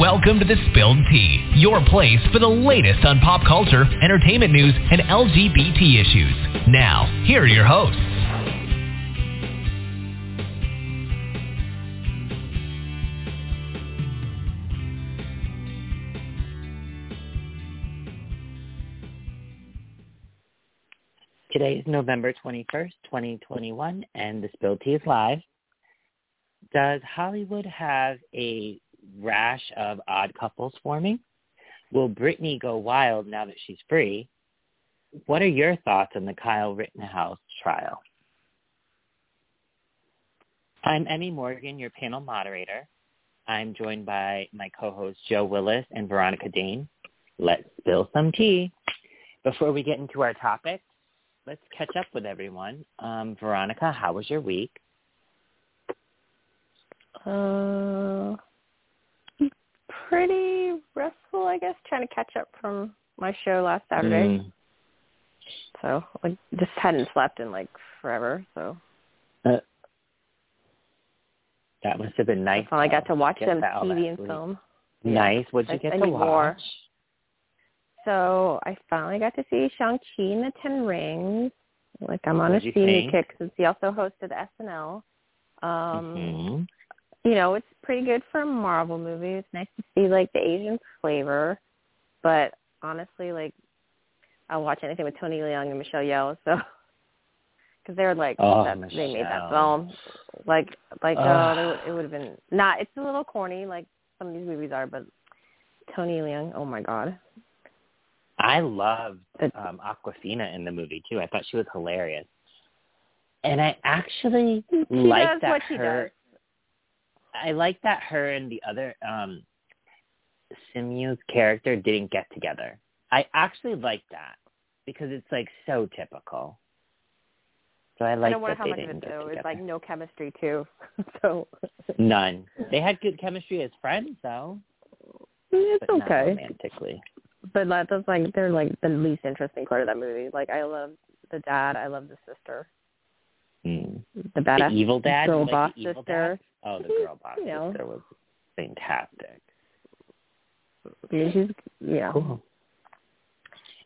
Welcome to the Spilled Tea, your place for the latest on pop culture, entertainment news, and LGBT issues. Now, here are your hosts. Today is November 21st, 2021, and the Spilled Tea is live. Does Hollywood have a rash of odd couples forming? Will Britney go wild now that she's free? What are your thoughts on the Kyle Rittenhouse trial? I'm Emmy Morgan, your panel moderator. I'm joined by my co-hosts Joe Willis and Veronica Dang. Let's spill some tea. Before we get into our topic, let's catch up with everyone. Um, Veronica, how was your week? Uh, pretty restful, I guess. Trying to catch up from my show last Saturday. Mm, So like just hadn't slept in like forever. So uh, that must have been nice. I got to watch some that all that TV and film. Nice. What'd you I- get I to watch? more. So I finally got to see Shang Chi and the Ten Rings. Like I'm on What'd a senior kick since he also hosted SNL. Um, Mhm. You know, it's pretty good for a Marvel movie. It's nice to see like the Asian flavor, but honestly, like I'll watch anything with Tony Leung and Michelle Yeoh. So because they were like Oh, that, they made that film, like like oh, they it would have been not. It's a little corny, like some of these movies are, but Tony Leung, oh my god, I loved um, Awkwafina in the movie too. I thought she was hilarious, and I actually She like does that what she her. Does. I like that her and the other um Simu's character didn't get together. I actually like that because it's like so typical. So I like I don't wonder that how they much of didn't it though. together. It's like no chemistry too. so None. They had good chemistry as friends though, it's but not okay. romantically. But that- that's like they're like the least interesting part of that movie. Like I love the dad, I love the sister, Mm. the badass the evil dad, girl You like boss the evil sister. Dad? Oh, the girl boss You know. sister was fantastic. I mean, she's yeah. Cool.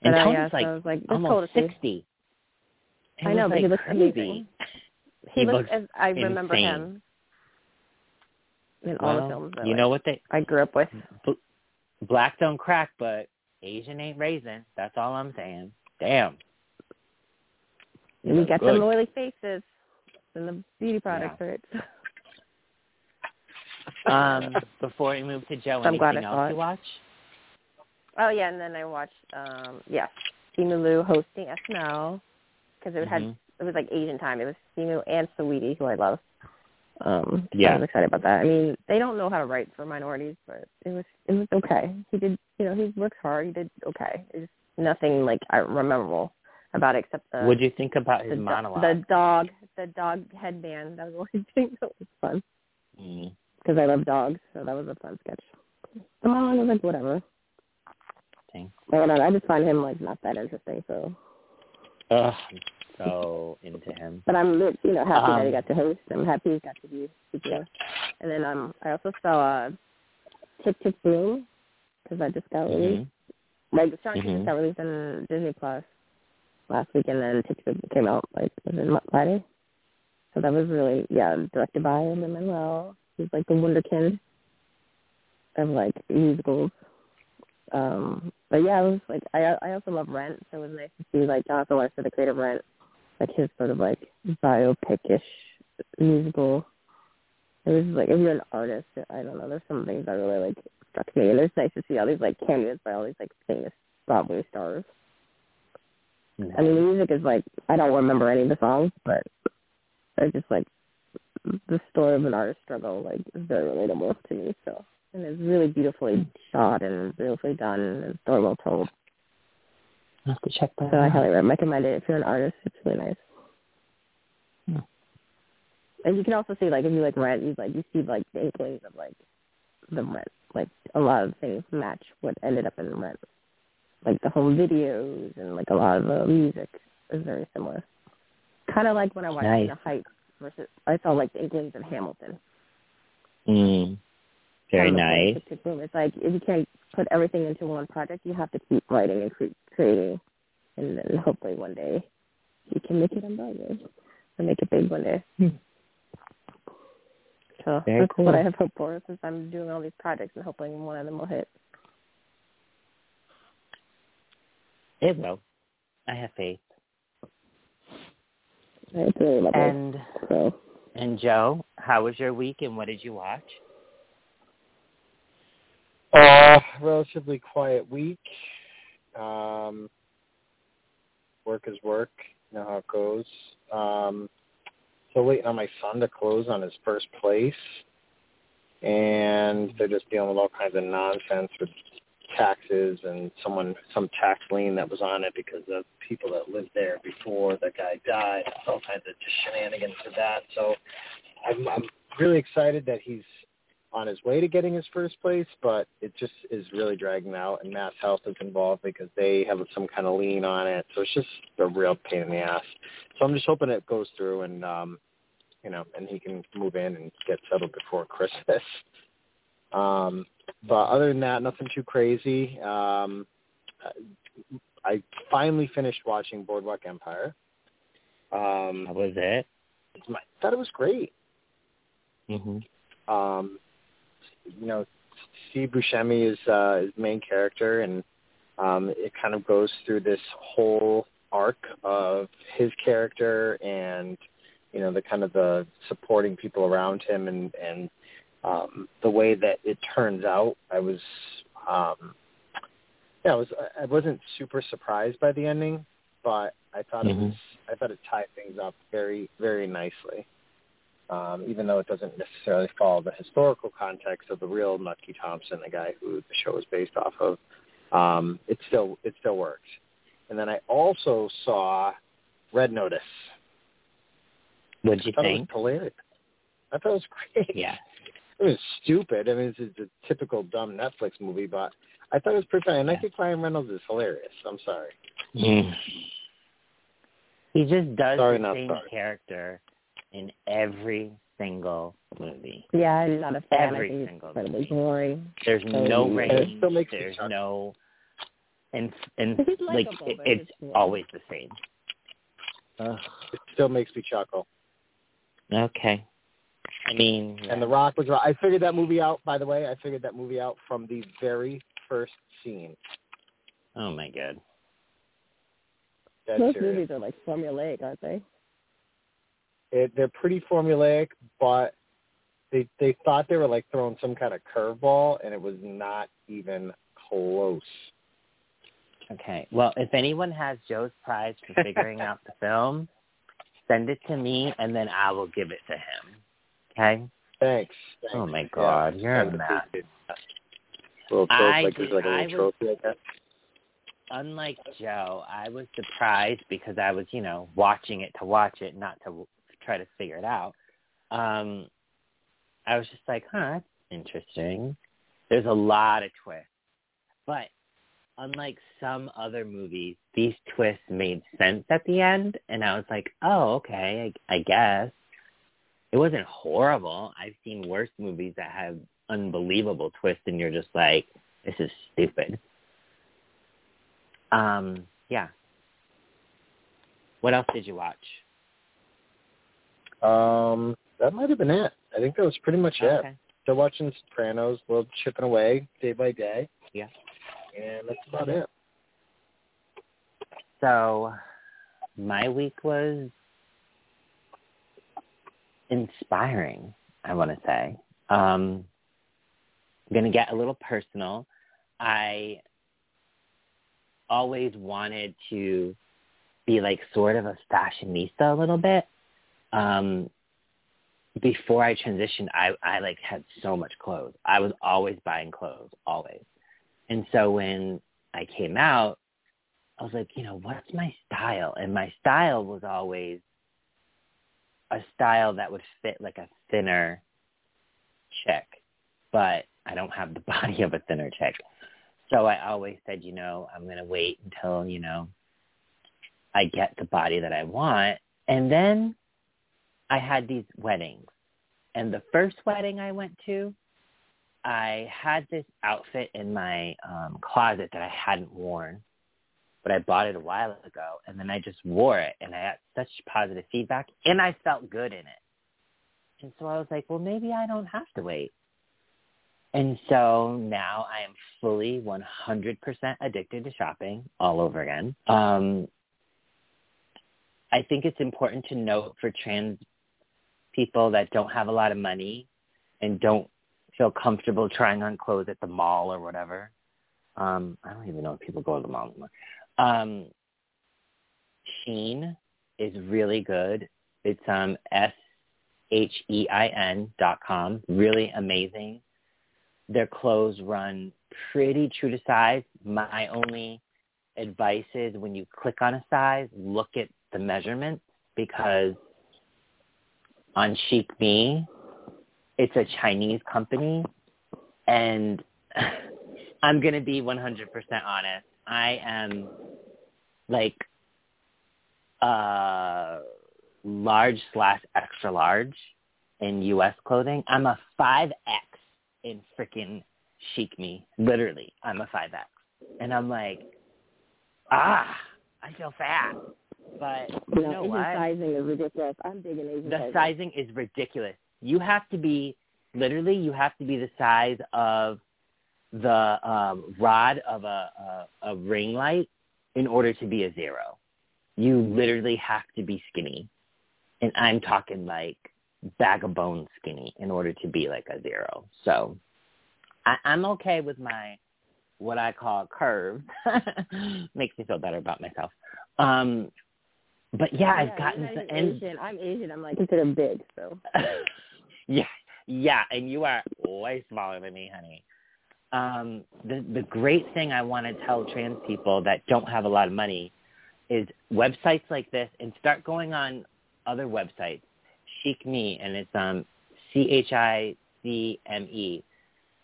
And Tony's yeah, so like I was like, it's cool almost to sixty. It I know, was, but he like, looks crazy. amazing. He, He looks, looks as I remember insane. him in all Well, the films that you like, know what they I grew up with. black don't crack, but Asian ain't raisin. That's all I'm saying. Damn. You we got good. some oily faces and the beauty products, right? Um, before we move to Joe, I'm glad anything I saw else you watch? Oh yeah, and then I watched um yes, Simu Liu hosting SNL because it had Mhm. it was like Asian time. It was Simu and Saweetie, who I love. Um, Yeah. I was excited about that. I mean, they don't know how to write for minorities, but it was it was okay. He did, you know, he works hard. He did okay. It's nothing like I memorable about it except the What'd you think about the, his do- monologue? the dog the dog headband. That was the only thing that was fun Mm. Because I love dogs, so that was a fun sketch. The monologue was like whatever. Dang. I don't know. I just find him like not that interesting. So, Ugh, I'm so into him. but I'm you know happy that he Um, got to host. I'm happy he got to be super. And then um, I also saw uh, Tick Tick Boom because I just got released. Mhm. Like Shang Chi Mhm. just got released on Disney Plus last week, and then Tick Tick came out like was it Friday? So that was really yeah directed by Lin-Manuel. He's like the wonderkind of like musicals. Um, but yeah, it was like I I also love Rent, so it was nice to see like Jonathan Larson, the creative Rent, like his sort of like biopic-ish musical. It was like if you're an artist, I don't know. There's some things that really like struck me, and it's nice to see all these like cameos by all these like famous Broadway stars. I mean, the music is like I don't remember any of the songs, but they're just like the story of an artist's struggle. Like is very relatable to me. So and it's really beautifully shot and beautifully done and story well told. I'll have to check that So I highly recommend it if you're an artist. It's really nice. Hmm. And you can also see like if you like rent, you like you see like the inklings of like the rent. Like a lot of things match what ended up in rent. Like the home videos and like a lot of the music is very similar. Kind of like when I watched Nice. The Heights versus I saw like the inklings of Hamilton. Mm. Very nice. artistic. It's like if you can't put everything into one project, you have to keep writing and cre- creating, and then hopefully one day you can make it on Broadway and make it big one day. Hmm. So Very that's cool. what I have hope for since I'm doing all these projects and hoping one of them will hit. It will. I have faith. It's really lovely. And so and Joe, how was your week and what did you watch? Uh, relatively quiet week. Um, work is work. You know how it goes. Um, still waiting on my son to close on his first place, and they're just dealing with all kinds of nonsense with taxes and someone some tax lien that was on it because of people that lived there before the guy died. All kinds of shenanigans to that. So I'm, I'm really excited that he's on his way to getting his first place, but it just is really dragging out, and Mass Health is involved because they have some kind of lien on it. So it's just a real pain in the ass. So I'm just hoping it goes through and, um, you know, and he can move in and get settled before Christmas. Um, but other than that, nothing too crazy. Um, I finally finished watching Boardwalk Empire. Um, How was it? I thought it was great. Mhm. um, you know, Steve Buscemi is uh, is the main character, and um, it kind of goes through this whole arc of his character and you know the kind of the supporting people around him, and and um, the way that it turns out. I was, um, yeah, I was I wasn't super surprised by the ending, but I thought it Mhm. was I thought it tied things up very very nicely um, even though it doesn't necessarily follow the historical context of the real Nucky Thompson, the guy who the show is based off of. Um, it still it still works. And then I also saw Red Notice. What'd you I thought it was think? hilarious. I thought it was great. Yeah. It was stupid. I mean, it's, it's a typical dumb Netflix movie, but I thought it was pretty funny. And I think Ryan Reynolds is hilarious. I'm sorry. Mm. He just does Sorry, the same sorry. character in every single movie. yeah, I'm not a fan. Every I think single incredibly movie. boring. There's So no range. It still makes There's chuckle. no and and He's like it, it's it's always the same. Ugh. It still makes me chuckle. Okay. I mean, And The Rock was. I figured that movie out. By the way, I figured that movie out from the very first scene. oh my god. Dead Most serious. movies are like formulaic, aren't they? It, they're pretty formulaic, but they they thought they were like throwing some kind of curveball, and it was not even close. Okay. Well, if anyone has Joe's prize for figuring out the film, send it to me and then I will give it to him. Okay? Thanks. Thanks. Oh my God, Yeah, you're a mess. Little trophy, like did- like a little was- trophy, I guess. Unlike Joe, I was surprised because I was, you know, watching it to watch it, not to try to figure it out. Um, I was just like, huh, that's interesting. There's a lot of twists. But unlike some other movies, these twists made sense at the end, and I was like, oh, okay, I, I guess. It wasn't horrible. I've seen worse movies that have unbelievable twists, and you're just like, this is stupid. Um, yeah. What else did you watch? Um, that might have been it. I think that was pretty much it. Okay. Still watching Sopranos, a little chipping away day by day. Yeah. And that's about it. So, my week was inspiring, I want to say. Um, I'm going to get a little personal. I always wanted to be like sort of a fashionista a little bit. Um, before I transitioned, I, I like had so much clothes. I was always buying clothes, always. And so when I came out, I was like, you know, what's my style? And my style was always a style that would fit like a thinner chick, but I don't have the body of a thinner chick. So I always said, you know, I'm going to wait until, you know, I get the body that I want. And then I had these weddings. And the first wedding I went to, I had this outfit in my um closet that I hadn't worn, but I bought it a while ago, and then I just wore it, and I got such positive feedback, and I felt good in it. And so I was like, well, maybe I don't have to wait. And so now I am fully 100% addicted to shopping all over again. Um, I think it's important to note for trans people that don't have a lot of money and don't feel comfortable trying on clothes at the mall or whatever. Um, I don't even know if people go to the mall anymore. Um, Shein is really good. It's um, S H E I N dot com. Really amazing. Their clothes run pretty true to size. My only advice is when you click on a size, look at the measurements because on Chic Me, it's a Chinese company, and I'm gonna be 100% honest. I am like uh large slash extra large in U.S. clothing. I'm a 5X in freaking Chic Me. Literally, I'm a 5X. And I'm like, ah, I feel fat. But you No, know what? sizing is ridiculous. I'm big in Asian the sizing. sizing is ridiculous. You have to be literally you have to be the size of the um, rod of a, a, a ring light in order to be a zero. You literally have to be skinny, and I'm talking like bag of bones skinny in order to be like a zero. So I, I'm okay with my what I call curves. Makes me feel better about myself. Um, but yeah, I've gotten to and Asian. I'm Asian. I'm like considered big, so yeah, yeah, and you are way smaller than me, honey. Um, the the great thing I want to tell trans people that don't have a lot of money is websites like this, and start going on other websites. Chic Me, and it's um C H I C M E.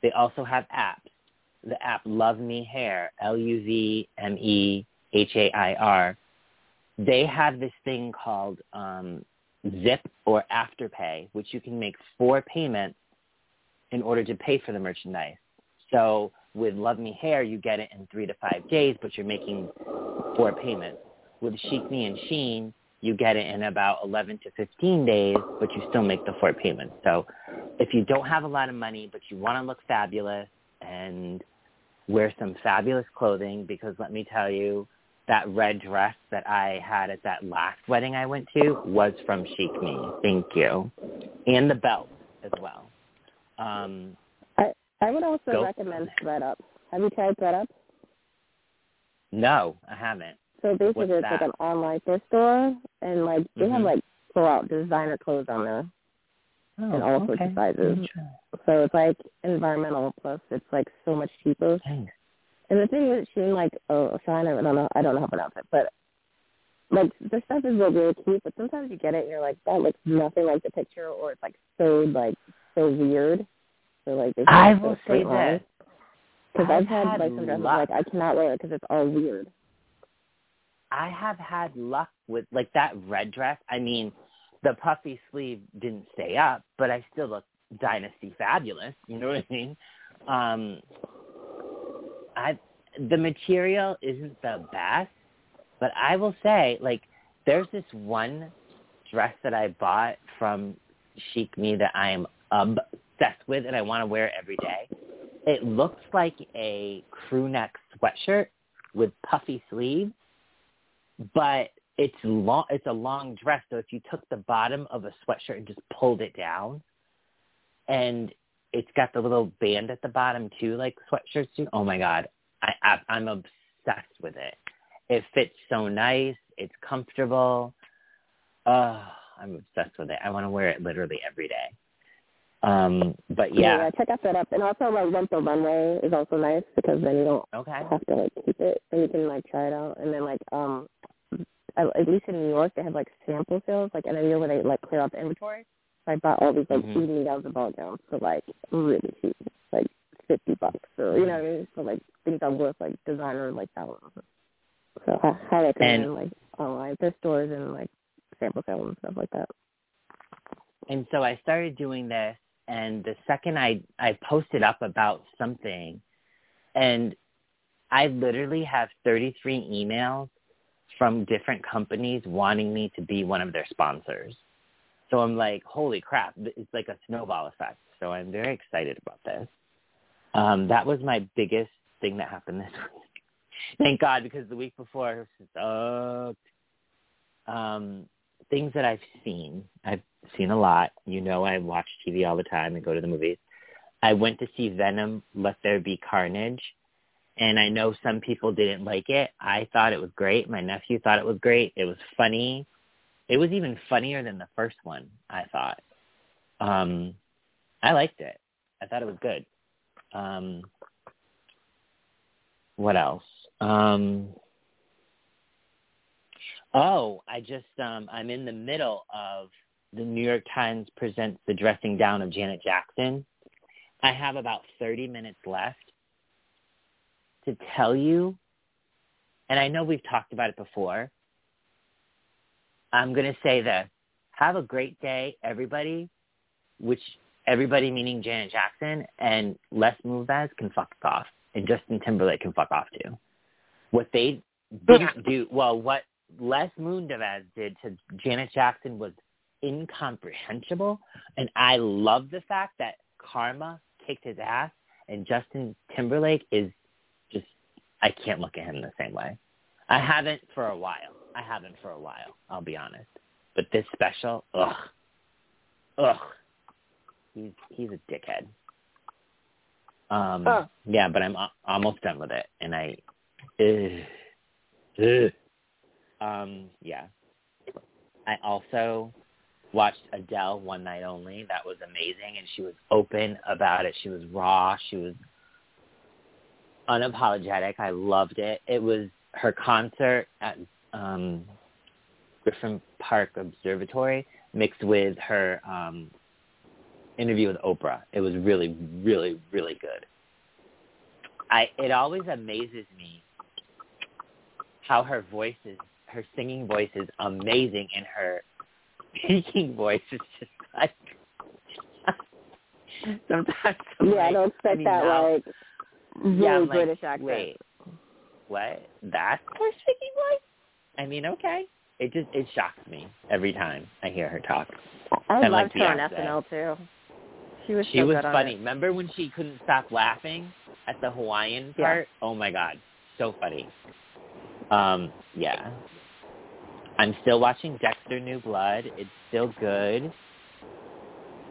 They also have apps. The app Luvme Hair, L-U-V-M-E-H-A-I-R. They have this thing called um, Zip or Afterpay, which you can make four payments in order to pay for the merchandise. So with Luvme Hair, you get it in three to five days, but you're making four payments. With Chic Me and Shein, you get it in about 11 to 15 days, but you still make the four payments. So if you don't have a lot of money, but you want to look fabulous and wear some fabulous clothing, because let me tell you, that red dress that I had at that last wedding I went to was from Chic Me. Thank you. And the belt as well. Um, I would also Go. recommend ThredUp. Have you tried ThredUp? no, I haven't. So basically, What's it's that? like an online thrift store, and like they have Mhm. like pull out designer clothes on there. Oh, And all sorts of sizes. So it's like environmental plus it's like so much cheaper. Thanks. And the thing with Shein, like oh Shine, I don't know, I don't know how to pronounce it, but like the stuff is really, really cute. But sometimes you get it, and you're like that looks nothing like the picture, or it's like so like so weird. So like I will say this. Because I've I've had, had like some dresses luck. like I cannot wear it because it's all weird. I have had luck with like that red dress. I mean, the puffy sleeve didn't stay up, but I still look dynasty fabulous. You know what I mean? Um, I the material isn't the best, but I will say like there's this one dress that I bought from Chic Me that I am obsessed with and I want to wear every day. It looks like a crew neck sweatshirt with puffy sleeves but it's long it's a long dress. So if you took the bottom of a sweatshirt and just pulled it down and it's got the little band at the bottom too like sweatshirts do oh my god i, I i'm obsessed with it. It fits so nice. It's comfortable. Oh i'm obsessed with it. I want to wear it literally every day um but yeah check out ThredUp. And also like Rent the Runway is also nice because then you don't okay have to like keep it and you can like try it out. And then like um at, least in New York they have like sample sales like in a year where they like clear out the inventory. So I bought all these like Mhm. gowns and ball gowns for like really cheap, like fifty bucks or you know what I mean. So like things are worth like designer like thousands. So I highly recommend And- like online thrift stores and like sample sales and stuff like that. and so I started doing this and the second I I posted up about something, and I literally have 33 emails from different companies wanting me to be one of their sponsors. So I'm like, holy crap! It's like a snowball effect. So I'm very excited about this. Um, that was my biggest thing that happened this week. Thank God, because the week before sucked. Um, things that I've seen. I've seen a lot. You know, I watch TV all the time and go to the movies. I went to see Venom: Let There Be Carnage, and I know some people didn't like it. I thought it was great. My nephew thought it was great. It was funny. It was even funnier than the first one. I thought. Um, I liked it. I thought it was good. Um, what else? Um, oh, I just um, I'm in the middle of the New York Times presents the dressing down of Janet Jackson. I have about 30 minutes left to tell you, and I know we've talked about it before. I'm going to say this. Have a great day, everybody, which everybody meaning Janet Jackson and Les Moonves can fuck off, and Justin Timberlake can fuck off too. What they didn't do, well, what Les Moonves did to Janet Jackson was incomprehensible, and I love the fact that Karma kicked his ass, and Justin Timberlake is just, I can't look at him the same way. I haven't for a while. I haven't for a while, I'll be honest. But this special, ugh, ugh, he's he's a dickhead. Um, Huh. yeah, but I'm a- almost done with it, and I, ugh, ugh. um, yeah. I also watched Adele one night only. That was amazing, and she was open about it. She was raw. She was unapologetic. I loved it. It was her concert at um, Griffith Park Observatory mixed with her um, interview with Oprah. It was really, really, really good. I it always amazes me how her voice is her singing voice is amazing and her speaking voice is just like sometimes I'm Yeah, I don't expect mean, that now- like really yeah, I'm like, British accent. Wait, what? That's her speaking voice? I mean, okay. It just it shocks me every time I hear her talk. I Kinda loved like her on SNL too. She was She so was funny. Remember when she couldn't stop laughing at the Hawaiian Yeah. part? Oh my god, so funny. Um, yeah. I'm still watching Dexter New Blood. It's still good.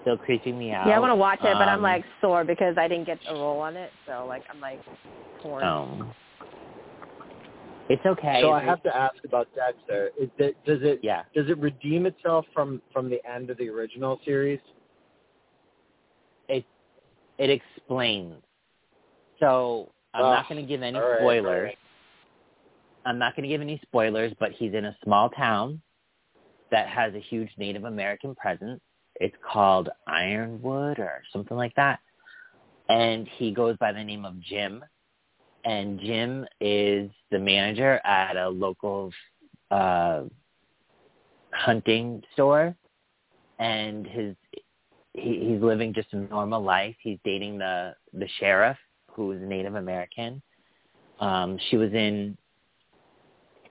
Still creeping me out. Yeah, I want to watch it, but I'm Um, like sore because I didn't get a role on it. So like I'm like torn. um, it's okay. So I have to ask about Dexter. Is it, does it yeah. does it redeem itself from from the end of the original series? it it explains. So I'm Ugh, not going to give any all right, spoilers. all right. I'm not going to give any spoilers, but he's in a small town that has a huge Native American presence. It's called Ironwood or something like that. And he goes by the name of Jim. And Jim is the manager at a local uh, hunting store. And his he, he's living just a normal life. He's dating the the sheriff, who is Native American. Um, she was in,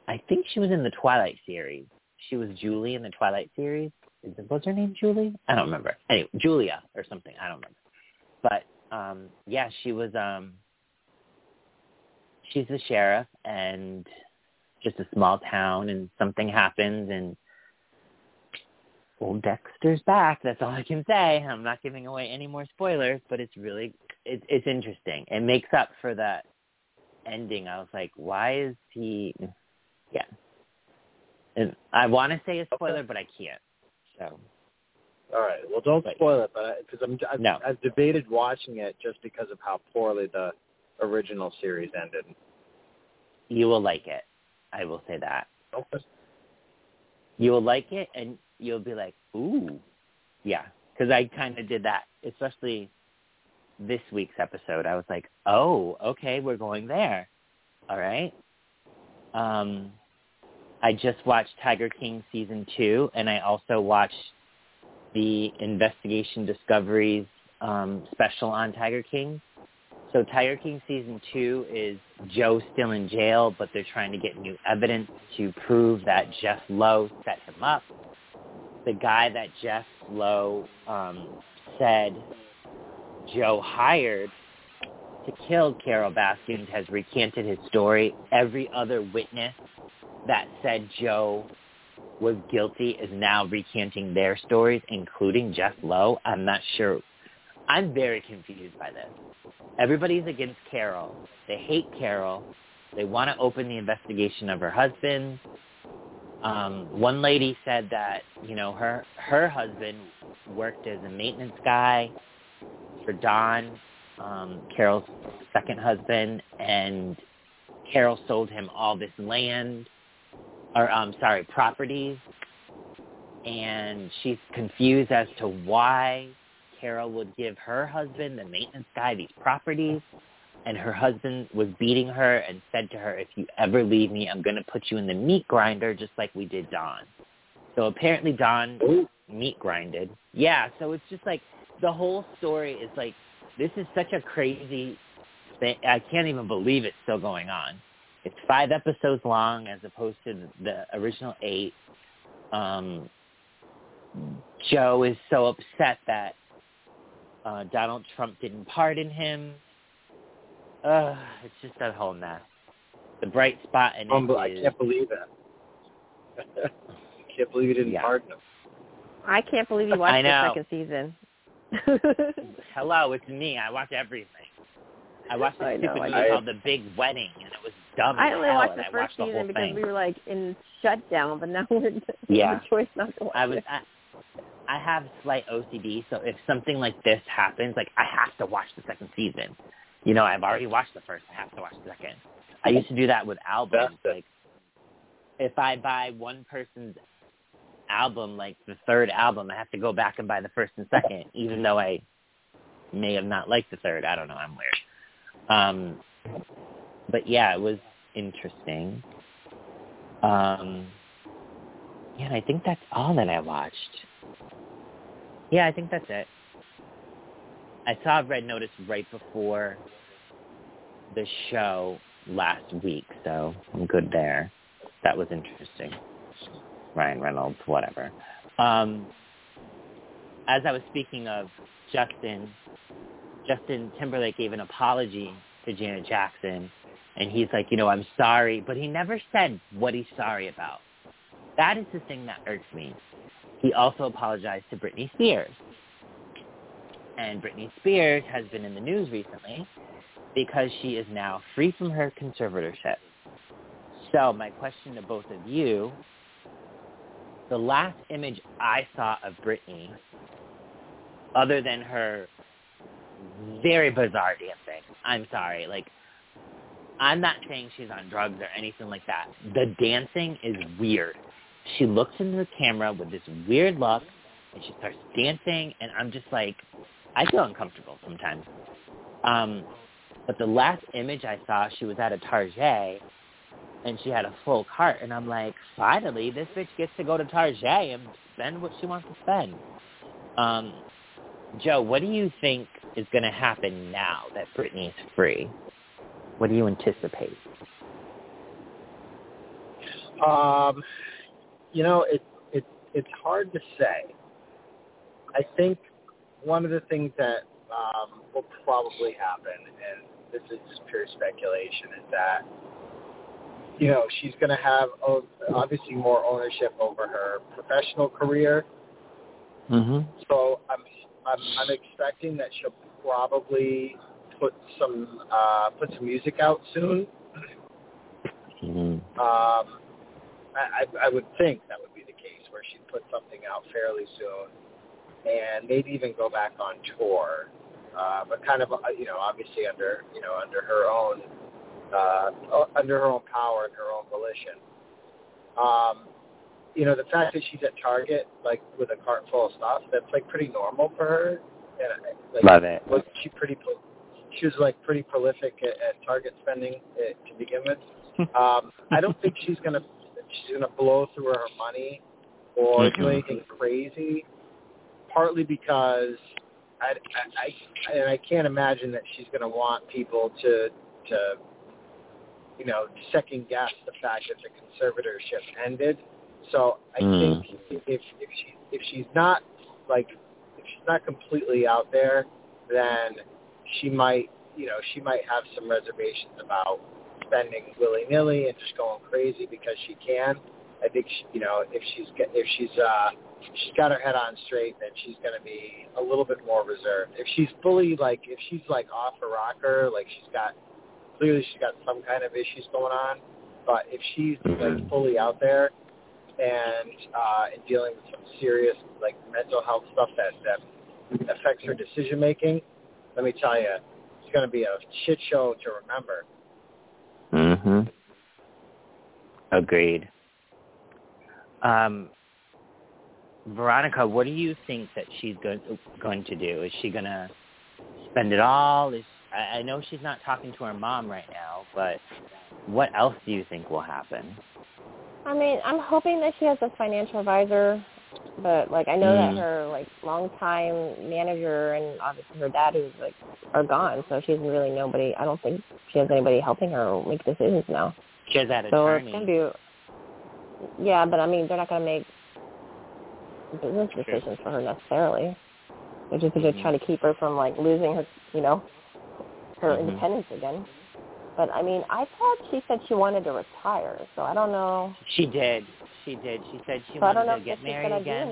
I think she was in the Twilight series. She was Julie in the Twilight series. Was her name Julie? I don't remember. Anyway, Julia or something. I don't remember. But um, yeah, she was. Um, she's the sheriff, and just a small town, and something happens, and old Dexter's back. That's all I can say. I'm not giving away any more spoilers, but it's really it, it's interesting. It makes up for that ending. I was like, why is he? Yeah, and I want to say a spoiler, but I can't. So All right. Well, don't But- spoil it, but because I'm I've, No. I've debated watching it just because of how poorly the original series ended. you will like it. I will say that Okay. you will like it, and you'll be like, ooh, yeah, because I kind of did that, especially this week's episode. I was like, oh, okay, we're going there. All right. Um, I just watched Tiger King season two, and I also watched the Investigation Discoveries um, special on Tiger King. So Tiger King season two is Joe still in jail, but they're trying to get new evidence to prove that Jeff Lowe set him up. The guy that Jeff Lowe um, said Joe hired to kill Carol Baskins has recanted his story. Every other witness that said Joe was guilty is now recanting their stories, including Jeff Lowe. I'm not sure. I'm very confused by this. Everybody's against Carol. They hate Carol. They want to open the investigation of her husband. Um, one lady said that you know her her husband worked as a maintenance guy for Don, um, Carole's second husband, and Carol sold him all this land, or um, sorry, properties, and she's confused as to why Carol would give her husband, the maintenance guy, these properties. And her husband was beating her and said to her, if you ever leave me, I'm going to put you in the meat grinder just like we did Don. So apparently Don meat grinded. Yeah, so it's just like the whole story is like, this is such a crazy thing. I can't even believe it's still going on. It's five episodes long as opposed to the original eight. Um, Joe is so upset that uh, Donald Trump didn't pardon him. Uh, it's just that whole mess. The bright spot in Unbel- it I is can't believe that. I can't believe you didn't Yeah. pardon him. I can't believe you watched the second season. hello, it's me. I watch everything. I watched a I know, stupid I movie know. called The Big Wedding, and it was dumb I only watched the first watched the season because thing. we were like in shutdown, but now we're Yeah. a choice not to watch I was it. I, I have slight OCD, so if something like this happens, like I have to watch the second season. You know, I've already watched the first. I have to watch the second. I used to do that with albums. Like, if I buy one person's album, like the third album, I have to go back and buy the first and second, even though I may have not liked the third. I don't know. I'm weird. Um, but yeah, it was interesting. Um, yeah, I think that's all that I watched. Yeah, I think that's it. I saw Red Notice right before the show last week, so I'm good there. That was interesting. Ryan Reynolds, whatever. Um, as I was speaking of Justin, Justin Timberlake gave an apology to Janet Jackson, and he's like, you know, I'm sorry, but he never said what he's sorry about. That is the thing that irks me. He also apologized to Britney Spears. And Britney Spears has been in the news recently because she is now free from her conservatorship. So my question to both of you, the last image I saw of Britney, other than her very bizarre dancing, I'm sorry, like, I'm not saying she's on drugs or anything like that. The dancing is weird. She looks into the camera with this weird look, and she starts dancing, and I'm just like, I feel uncomfortable sometimes. Um, but the last image I saw, she was at a Target, and she had a full cart, and I'm like, finally, this bitch gets to go to Target and spend what she wants to spend. Um, Joe, what do you think is going to happen now that Britney is free? What do you anticipate? Um, you know, it it it's hard to say. I think one of the things that um, will probably happen, and this is just pure speculation, is that you know she's going to have o- obviously more ownership over her professional career. Mm-hmm. So I'm I'm, I'm expecting that she'll probably put some uh, put some music out soon. Mm-hmm. Um, I, I, would think that would be the case where she'd put something out fairly soon, and maybe even go back on tour, uh, but kind of uh, you know obviously under you know under her own uh, under her own power and her own volition. Um, you know the fact that she's at Target like with a cart full of stuff that's like pretty normal for her. And, uh, like, Love it. was she pretty? pro- She was like pretty prolific at, at Target spending uh, to begin with. Um, I don't think she's gonna she's gonna blow through her money or do anything crazy. Partly because I, I, I, and I can't imagine that she's going to want people to, to, you know, second guess the fact that the conservatorship ended. So I Mm. think if if she if she's not like if she's not completely out there, then she might you know she might have some reservations about spending willy nilly and just going crazy because she can. I think she, you know if she's if she's uh she's got her head on straight, then she's going to be a little bit more reserved. If she's fully like if she's like off her rocker, like she's got clearly she's got some kind of issues going on. But if she's like Mhm. fully out there and uh, and dealing with some serious like mental health stuff that that affects her decision making, let me tell you, it's going to be a shit show to remember. Mhm. Agreed. Um, Veronica, what do you think that she's going going to do? Is she gonna spend it all? Is I, I know she's not talking to her mom right now, but what else do you think will happen? I mean, I'm hoping that she has a financial advisor, but like I know Mm. that her like longtime manager and obviously her dad who's like are gone, so she's really nobody. I don't think she has anybody helping her make decisions now. She has that So attorney. it's gonna be, yeah, but I mean they're not gonna make business decisions for her necessarily. They're just gonna Mhm. try to keep her from like losing her, you know, her Mhm. independence again. But I mean, I thought she said she wanted to retire, so I don't know. She did. She did. She said she So wanted to get married again.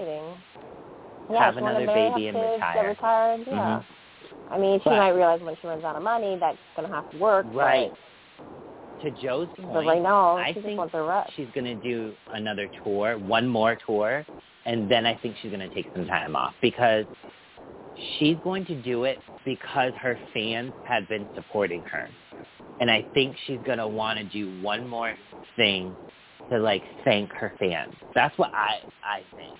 Yeah, Have another marry, baby have and retire. Retired, yeah. Mhm. I mean, she But- might realize when she runs out of money that's gonna have to work. Right. To Joe's point, but right now, I think wants she's going to do another tour, one more tour, and then I think she's going to take some time off because she's going to do it because her fans have been supporting her. And I think she's going to want to do one more thing to like thank her fans. That's what I I think.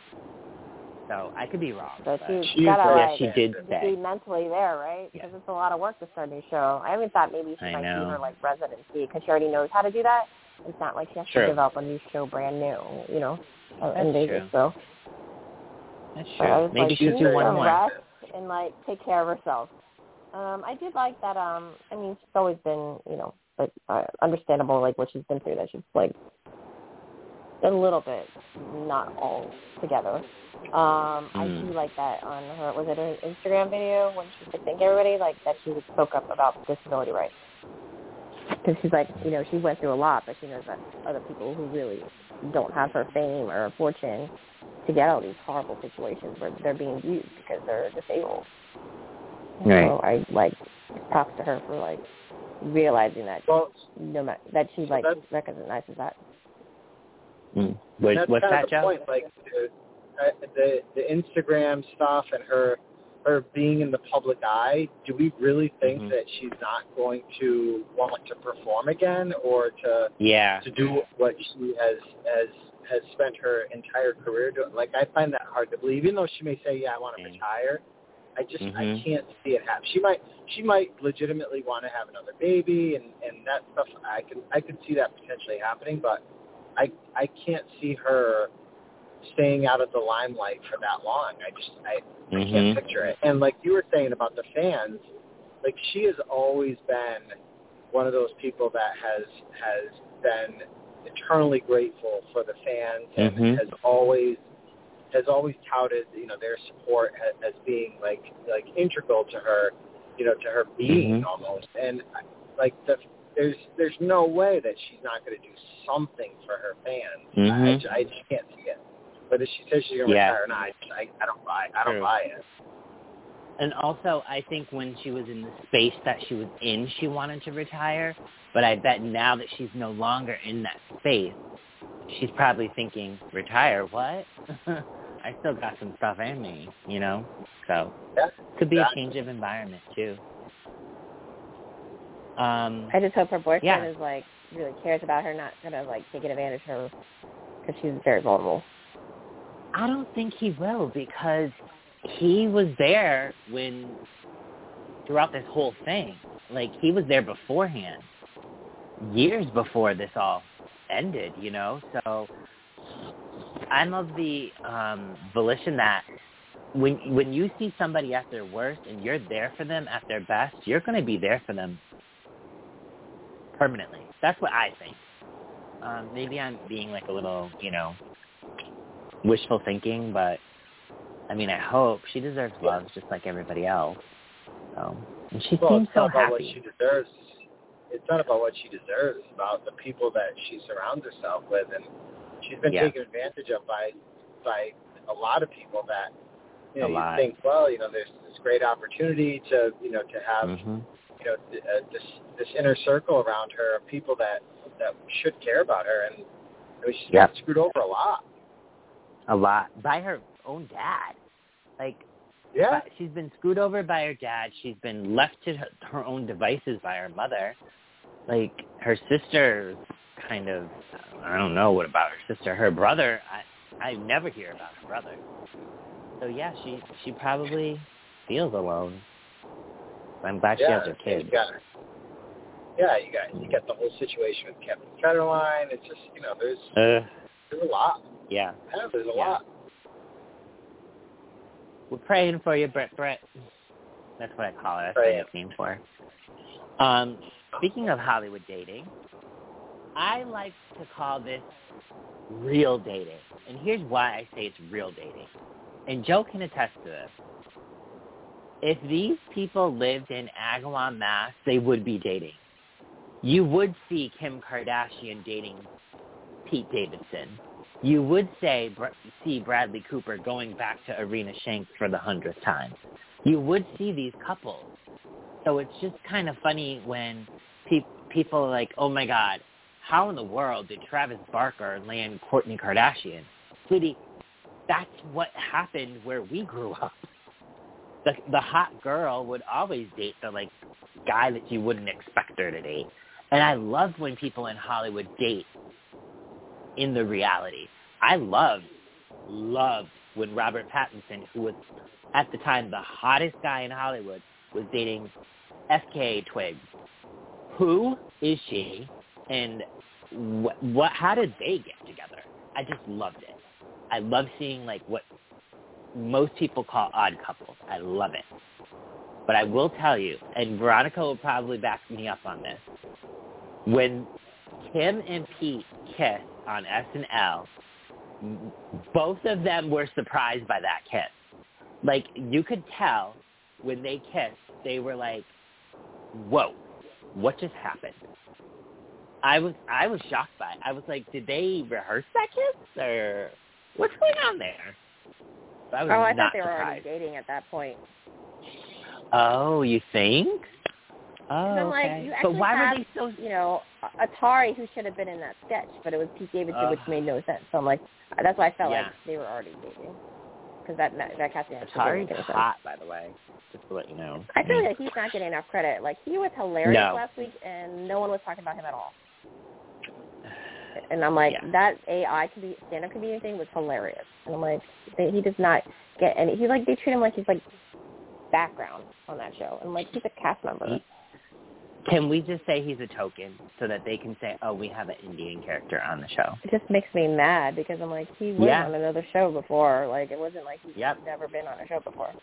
So I could be wrong. But but- she's She's gotta a- yeah, like she did be say. mentally there, right? Yeah. Because it's a lot of work to start a new show. I even thought maybe she I might know. do her like residency because she already knows how to do that. It's not like she has True. to develop a new show brand new, you know, uh, in That's Vegas. true. So That's but I true. was Maybe like, she'll she do one to more. rest and like take care of herself. Um, I did like that. Um, I mean, she's always been, you know, like uh, understandable, like what she's been through. That she's like a little bit not all together. Um, I Mm. do like that on her. Was it her Instagram video when she was thank everybody like that she spoke up about disability rights? Because she's like, you know, she went through a lot, but she knows that other people who really don't have her fame or fortune to get out of these horrible situations where they're being used because they're disabled. Right. So I like props to her for like realizing that Well, no matter that she like that's- recognizes that. Mm. What, that's what's kind that, of the Joe? point. Like the, uh, the the Instagram stuff and her her being in the public eye. Do we really think Mhm. that she's not going to want to perform again or to Yeah. to do what she has has has spent her entire career doing? Like I find that hard to believe. Even though she may say, "Yeah, I want to retire," I just I Mhm. can't see it happen. She might she might legitimately want to have another baby and and that stuff. I can I can see that potentially happening, but I I can't see her staying out of the limelight for that long. I just I, I Mhm. can't picture it. And like you were saying about the fans, like she has always been one of those people that has has been eternally grateful for the fans and Mhm. has always has always touted you know their support as, as being like like integral to her you know to her being Mhm. almost and like the there's there's no way that she's not going to do something for her fans I, Mhm. I, I just can't see it but if she says she's going to Yeah. retire no, I, I I don't buy I don't True. buy it And also, I think when she was in the space that she was in, she wanted to retire. But I bet now that she's no longer in that space, she's probably thinking, retire? What? I still got some stuff in me, you know? So Yeah, could be a change of environment, too. Um, I just hope her boyfriend Yeah. is like really cares about her, not gonna like taking advantage of her because she's very vulnerable. I don't think he will because he was there when throughout this whole thing. Like he was there beforehand, years before this all ended. You know, so I'm of the um, volition that when when you see somebody at their worst and you're there for them at their best, you're going to be there for them permanently. That's what I think. Um, maybe I'm being like a little, you know, wishful thinking, but I mean, I hope she deserves love just like everybody else. So, and she well, seems it's so not about happy. what she deserves. It's not about what she deserves. It's about the people that she surrounds herself with, and she's been Yeah. taken advantage of by by a lot of people that you know you think, well, you know, there's this great opportunity to you know to have hmm you know uh, this this inner circle around her of people that that should care about her, and she's Yep. been screwed over a lot. A lot by her own dad. Like Yeah, she's been screwed over by her dad. She's been left to her, her own devices by her mother. Like her sister, kind of. I don't know what about her sister. Her brother. I I never hear about her brother. So yeah, she she probably feels alone. I'm glad she has her kids. You got, yeah, you got you got the whole situation with Kevin Federline. It's just you know there's Uh, there's a lot. yeah. Yeah, there's a Yeah. lot. We're praying for you, Brett. Brett. That's what I call it. That's my nickname for her. Um, speaking of Hollywood dating, I like to call this real dating. And here's why I say it's real dating. And Joe can attest to this. If these people lived in Agawam, Mass, they would be dating. You would see Kim Kardashian dating Pete Davidson. You would say see Bradley Cooper going back to Irina Shayk for the hundredth time. You would see these couples. So it's just kind of funny when pe- people are like, "Oh my God, how in the world did Travis Barker land Kourtney Kardashian?" Sweetie, that's what happened where we grew up. The the hot girl would always date the like guy that you wouldn't expect her to date. And I love when people in Hollywood date in the reality. I loved, loved when Robert Pattinson, who was at the time the hottest guy in Hollywood, was dating FKA Twigs. Who is she, and what, what? How did they get together? I just loved it. I love seeing like what most people call odd couples. I love it. But I will tell you, and Veronica will probably back me up on this. When Kim and Pete kissed on SNL, both of them were surprised by that kiss. Like you could tell when they kissed, they were like, "Whoa, what just happened?" I was I was shocked by it. I was like, "Did they rehearse that kiss or what's going on there?" I was Oh, I thought they were already dating at that point. Oh, you think? Oh, I'm like, okay. you but why have, were they so? You know, Atari, who should have been in that sketch, but it was Pete Davidson, Ugh. which made no sense. So I'm like, uh, that's why I felt Yeah. like they were already dating. Because that that casting didn't Atari's sense. hot, by the way. Just to let you know. I feel like he's not getting enough credit. Like he was hilarious No. last week, and no one was talking about him at all. And I'm like, Yeah. that AI could be stand-up comedian thing was hilarious. And I'm like, they, he does not get any. He's like they treat him like he's like background on that show, and like he's a cast member. Can we just say he's a token so that they can say, "Oh, we have an Indian character on the show"? It just makes me mad because I'm like, he was Yeah. on another show before. Like it wasn't like he's Yep. never been on a show before.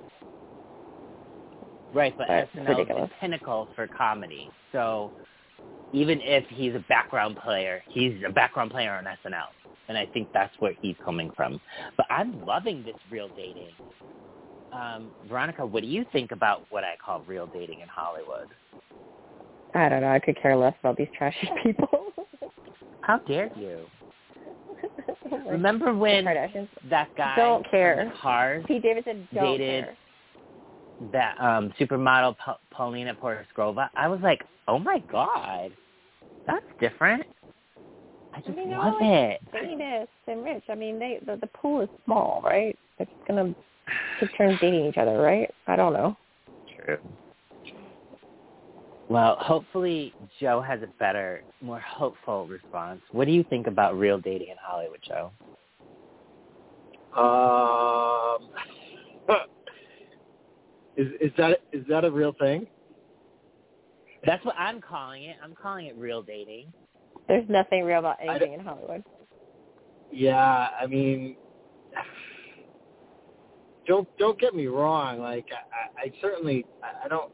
Right, but That's SNL is the pinnacle for comedy. So even if he's a background player, he's a background player on SNL, and I think that's where he's coming from. But I'm loving this real dating. Um, Veronica, what do you think about what I call real dating in Hollywood? I don't know. I could care less about these trashy people. How dare you? Remember when that guy Don't care. Cars Pete Davidson don't Dated care. that um supermodel pa- Paulina Porizkova, I was like, "Oh my god, that's different." I just mean, love all, it. famous and rich. I mean, they the, the pool is small, right? It's gonna take turns dating each other, right? I don't know. True. Well, hopefully Joe has a better, more hopeful response. What do you think about real dating in Hollywood, Joe? Um, is is that is that a real thing? That's what I'm calling it. I'm calling it real dating. There's nothing real about anything in Hollywood. Yeah, I mean, don't don't get me wrong. Like I, I certainly I don't.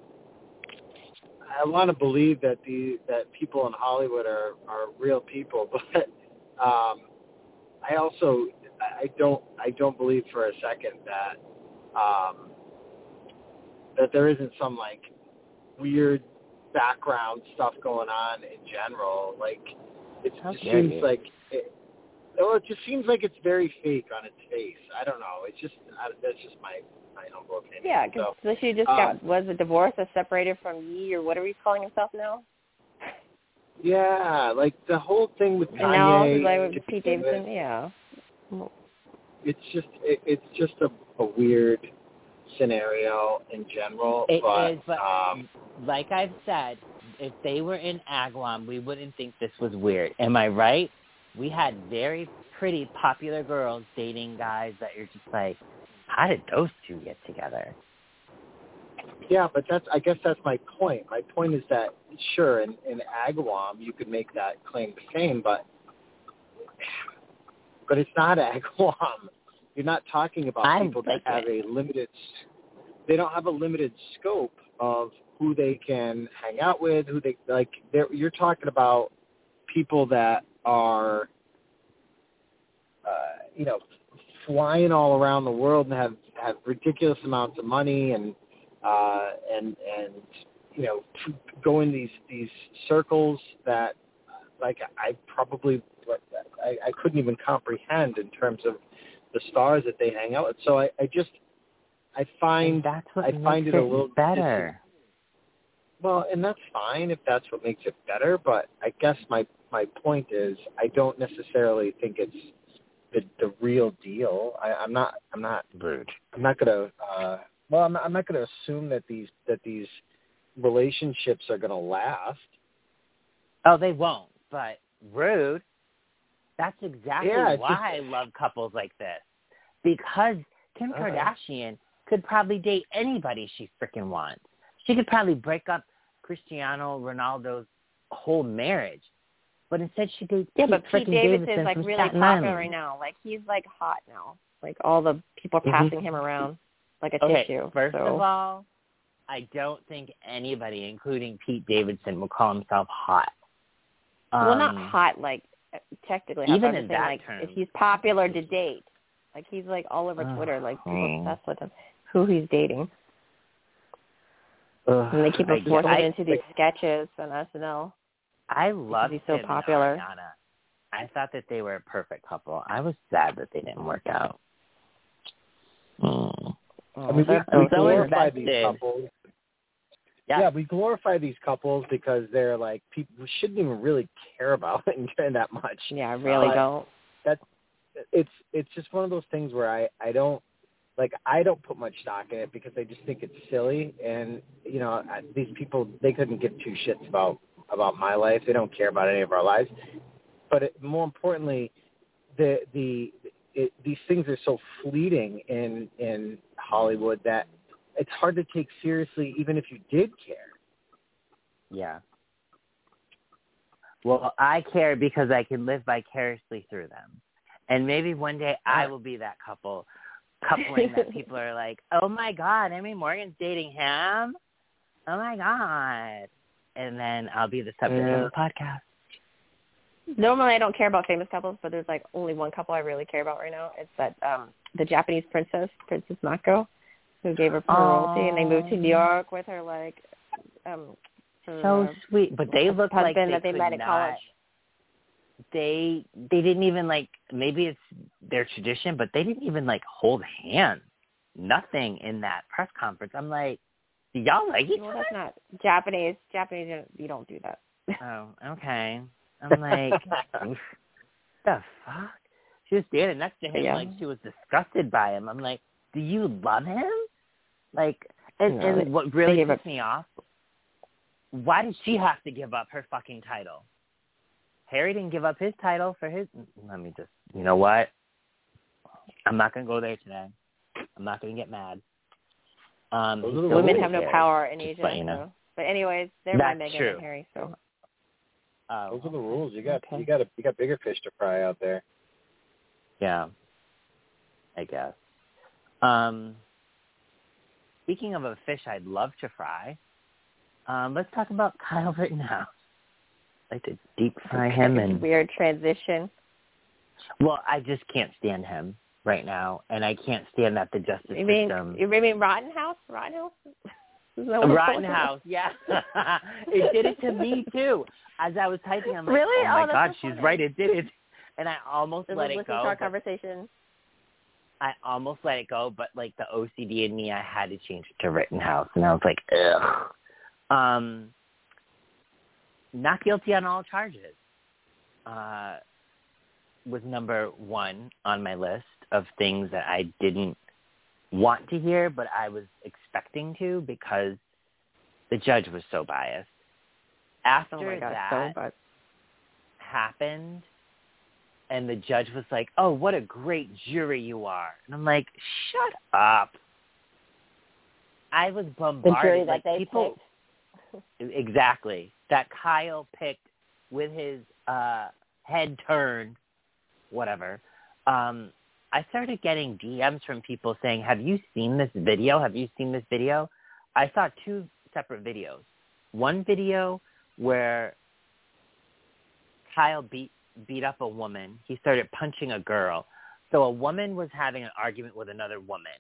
I want to believe that the that people in Hollywood are are real people, but um, I also I don't I don't believe for a second that um, that there isn't some like weird background stuff going on in general. Like it How just seems you. like it, well, it just seems like it's very fake on its face. I don't know. It's just I, that's just my my humble opinion. Yeah, because so, she just um, got was a divorce or separated from Ye or whatever he's calling himself now. yeah, like the whole thing with And now Kanye. he's like with Pete begin with, Davidson. Yeah. It's just it, it's just a, a weird scenario in general. It but, is, but um, like I've said, if they were in Agawam, we wouldn't think this was weird. Am I right? We had very pretty, popular girls dating guys that you're just like, how did those two get together? Yeah, but that's I guess that's my point. My point is that sure in, in Agawam you could make that claim to fame, but but it's not Agawam. You're not talking about I people that have a limited they don't have a limited scope of who they can hang out with, who they like they're you're talking about people that are uh, you know, flying all around the world and have have ridiculous amounts of money and uh, and and you know go in these these circles that like I probably I, I couldn't even comprehend in terms of the stars that they hang out with. So I, I just I And find that's what I makes find it it a little better. well, and that's fine if that's what makes it better. But I guess my my point is I don't necessarily think it's the the real deal. I, I'm not I'm not Rude. I'm not gonna. Uh, well, I'm not, I'm not gonna assume that these that these relationships are gonna last. Oh, they won't. But rude. That's exactly Yeah, why just- I love couples like this. Because Kim Uh-huh. Kardashian could probably date anybody she freaking wants. She could probably break up Cristiano Ronaldo's whole marriage. But instead she dates Yeah, Pete but Pete frickin' Davidson Davidson is like really Staten popular Island. right now. Like he's like hot now. Like all the people are Mhm. passing him around like a Okay, tissue. first so. of all, I don't think anybody, including Pete Davidson, will call himself hot. Um, well, not Um, hot like uh, technically. even I'm in saying, that like term. if he's popular to date, like he's like all over Twitter. Like people Oh. obsessed with him. Who he's dating, ugh, and they keep I him forcing get- him into these sketches on SNL. I love he's so him popular. I thought that they were a perfect couple. I was sad that they didn't work out. Mm. Oh, I mean, we, they're we so so weird. glorify these couples. Yeah. Yeah. we glorify these couples because they're like people we shouldn't even really care about it that much. Yeah, I really But don't. That's It's it's just one of those things where I I don't like I don't put much stock in it because I just think it's silly and you know I- these people they couldn't give two shits about about my life. They don't care about any of our lives. But it, more importantly, the the it, these things are so fleeting in in Hollywood that it's hard to take seriously even if you did care. Yeah. Well, I care because I can live vicariously through them. And maybe one day I will be that couple, coupling that people are like, oh my God, Emmy Morgan's dating him? Oh my God. And then I'll be the subject Yeah. of the podcast. Normally, I don't care about famous couples, but there's like only one couple I really care about right now. It's that um the Japanese princess, Princess Mako, who gave her royalty, and they moved to New York with her like um her, So sweet. But they look like they, that they could met at not, college. They they didn't even like maybe it's their tradition, but they didn't even like hold hands. Nothing in that press conference. I'm like, do y'all like each Well, other? that's not Japanese. Japanese, you don't- you don't do that. Oh, okay. I'm like, the fuck? She was standing next to him Yeah. like she was disgusted by him. I'm like, do you love him? Like, and, No, they- and what really pissed me off, why did she have to give up her fucking title? Harry didn't give up his title for his. Let me just, you know what? I'm not gonna go there today. I'm not gonna get mad. Um, Those he are the still Women have no Harry, power in just Asia. let you know. so. But anyways, they're my That's Meghan true. and Harry. So Oh, Those are the rules. You got Okay. you got a, you got bigger fish to fry out there. Yeah, I guess. Um, speaking of a fish I'd love to fry, um, let's talk about Kyle Rittenhouse. I'd like to deep fry Okay, him and weird transition. well, I just can't stand him right now, and I can't stand that the justice You mean system. you mean Rottenhouse? Rottenhouse? Is that Rotten? House, yeah. it did it to me too. As I was typing, I'm like, Really? oh my Oh, god, she's funny. right. It did it, and I almost It let it listening go. to our but- conversation. I almost let it go, but like the OCD in me, I had to change it to Rittenhouse, and I was like, ugh. Um, not guilty on all charges. Uh, was number one on my list of things that I didn't want to hear, but I was expecting to because the judge was so biased. After Oh my gosh, that, so happened and the judge was like, "Oh, what a great jury you are." And I'm like, "Shut up." I was the bombarded jury that like people picked. exactly that Kyle picked with his uh head turned whatever. Um I started getting DMs from people saying, "Have you seen this video? Have you seen this video?" I saw two separate videos. One video where Kyle beat beat up a woman. He started punching a girl. So a woman was having an argument with another woman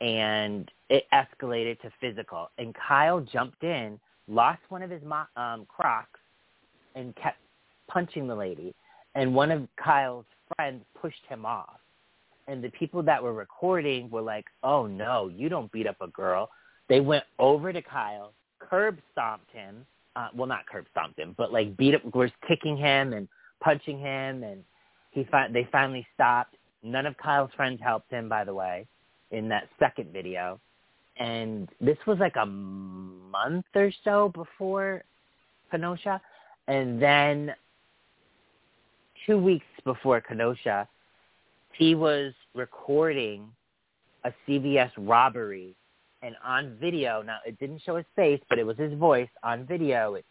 and it escalated to physical. And Kyle jumped in, lost one of his um, Crocs, and kept punching the lady. And one of Kyle's friends pushed him off. And the people that were recording were like, "Oh no, you don't beat up a girl." They went over to Kyle, curb stomped him. Uh, well, not curb stomped him, but like beat up, was kicking him and punching him, and he fi- they finally stopped. None of Kyle's friends helped him, by the way, in that second video. And this was like a month or so before Kenosha. And then two weeks before Kenosha, he was recording a CVS robbery. And on video, now it didn't show his face, but it was his voice on video. It,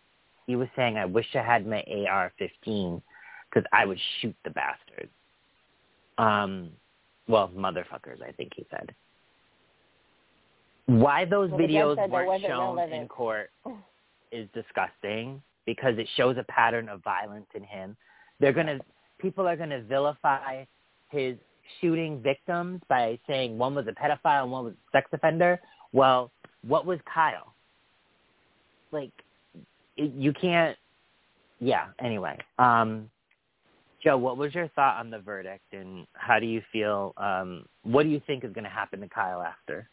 he was saying, I wish I had my AR-15 because I would shoot the bastards. Um, well, motherfuckers, I think he said. Why those Well, videos weren't shown in court is disgusting because it shows a pattern of violence in him. They're gonna people are gonna vilify his shooting victims by saying one was a pedophile and one was a sex offender. Well, what was Kyle? Like, it, you can't. Yeah. Anyway, um, Joe, what was your thought on the verdict, and how do you feel? Um, what do you think is going to happen to Kyle after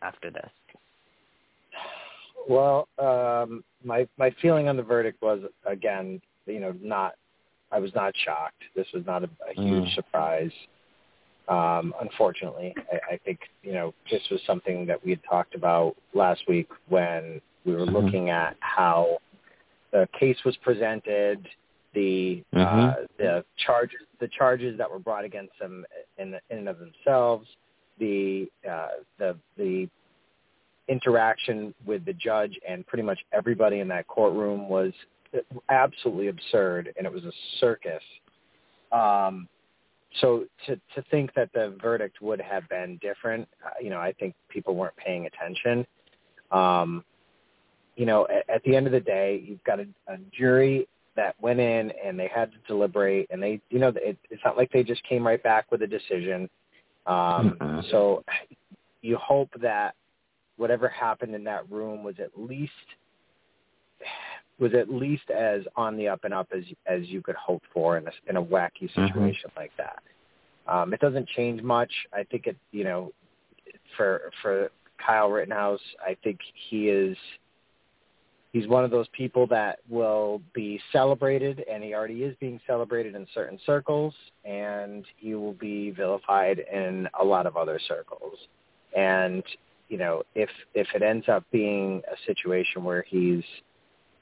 after this? Well, um, my my feeling on the verdict was again, you know, not. I was not shocked. This was not a, a huge Mm. surprise. Um, unfortunately, I, I think you know this was something that we had talked about last week when we were Mhm. looking at how the case was presented, the uh, Mhm. the charges the charges that were brought against them in, in and of themselves, the uh, the the interaction with the judge and pretty much everybody in that courtroom was absolutely absurd and it was a circus. Um, so to to think that the verdict would have been different, uh, you know, I think people weren't paying attention. Um, you know, at, at the end of the day, you've got a, a jury that went in and they had to deliberate, and they, you know, it, it's not like they just came right back with a decision. Um, Mhm. So you hope that whatever happened in that room was at least was at least as on the up and up as as you could hope for in a in a wacky Mhm. situation like that. Um, it doesn't change much. I think it, you know, for for Kyle Rittenhouse, I think he is he's one of those people that will be celebrated, and he already is being celebrated in certain circles, and he will be vilified in a lot of other circles. And you know, if if it ends up being a situation where he's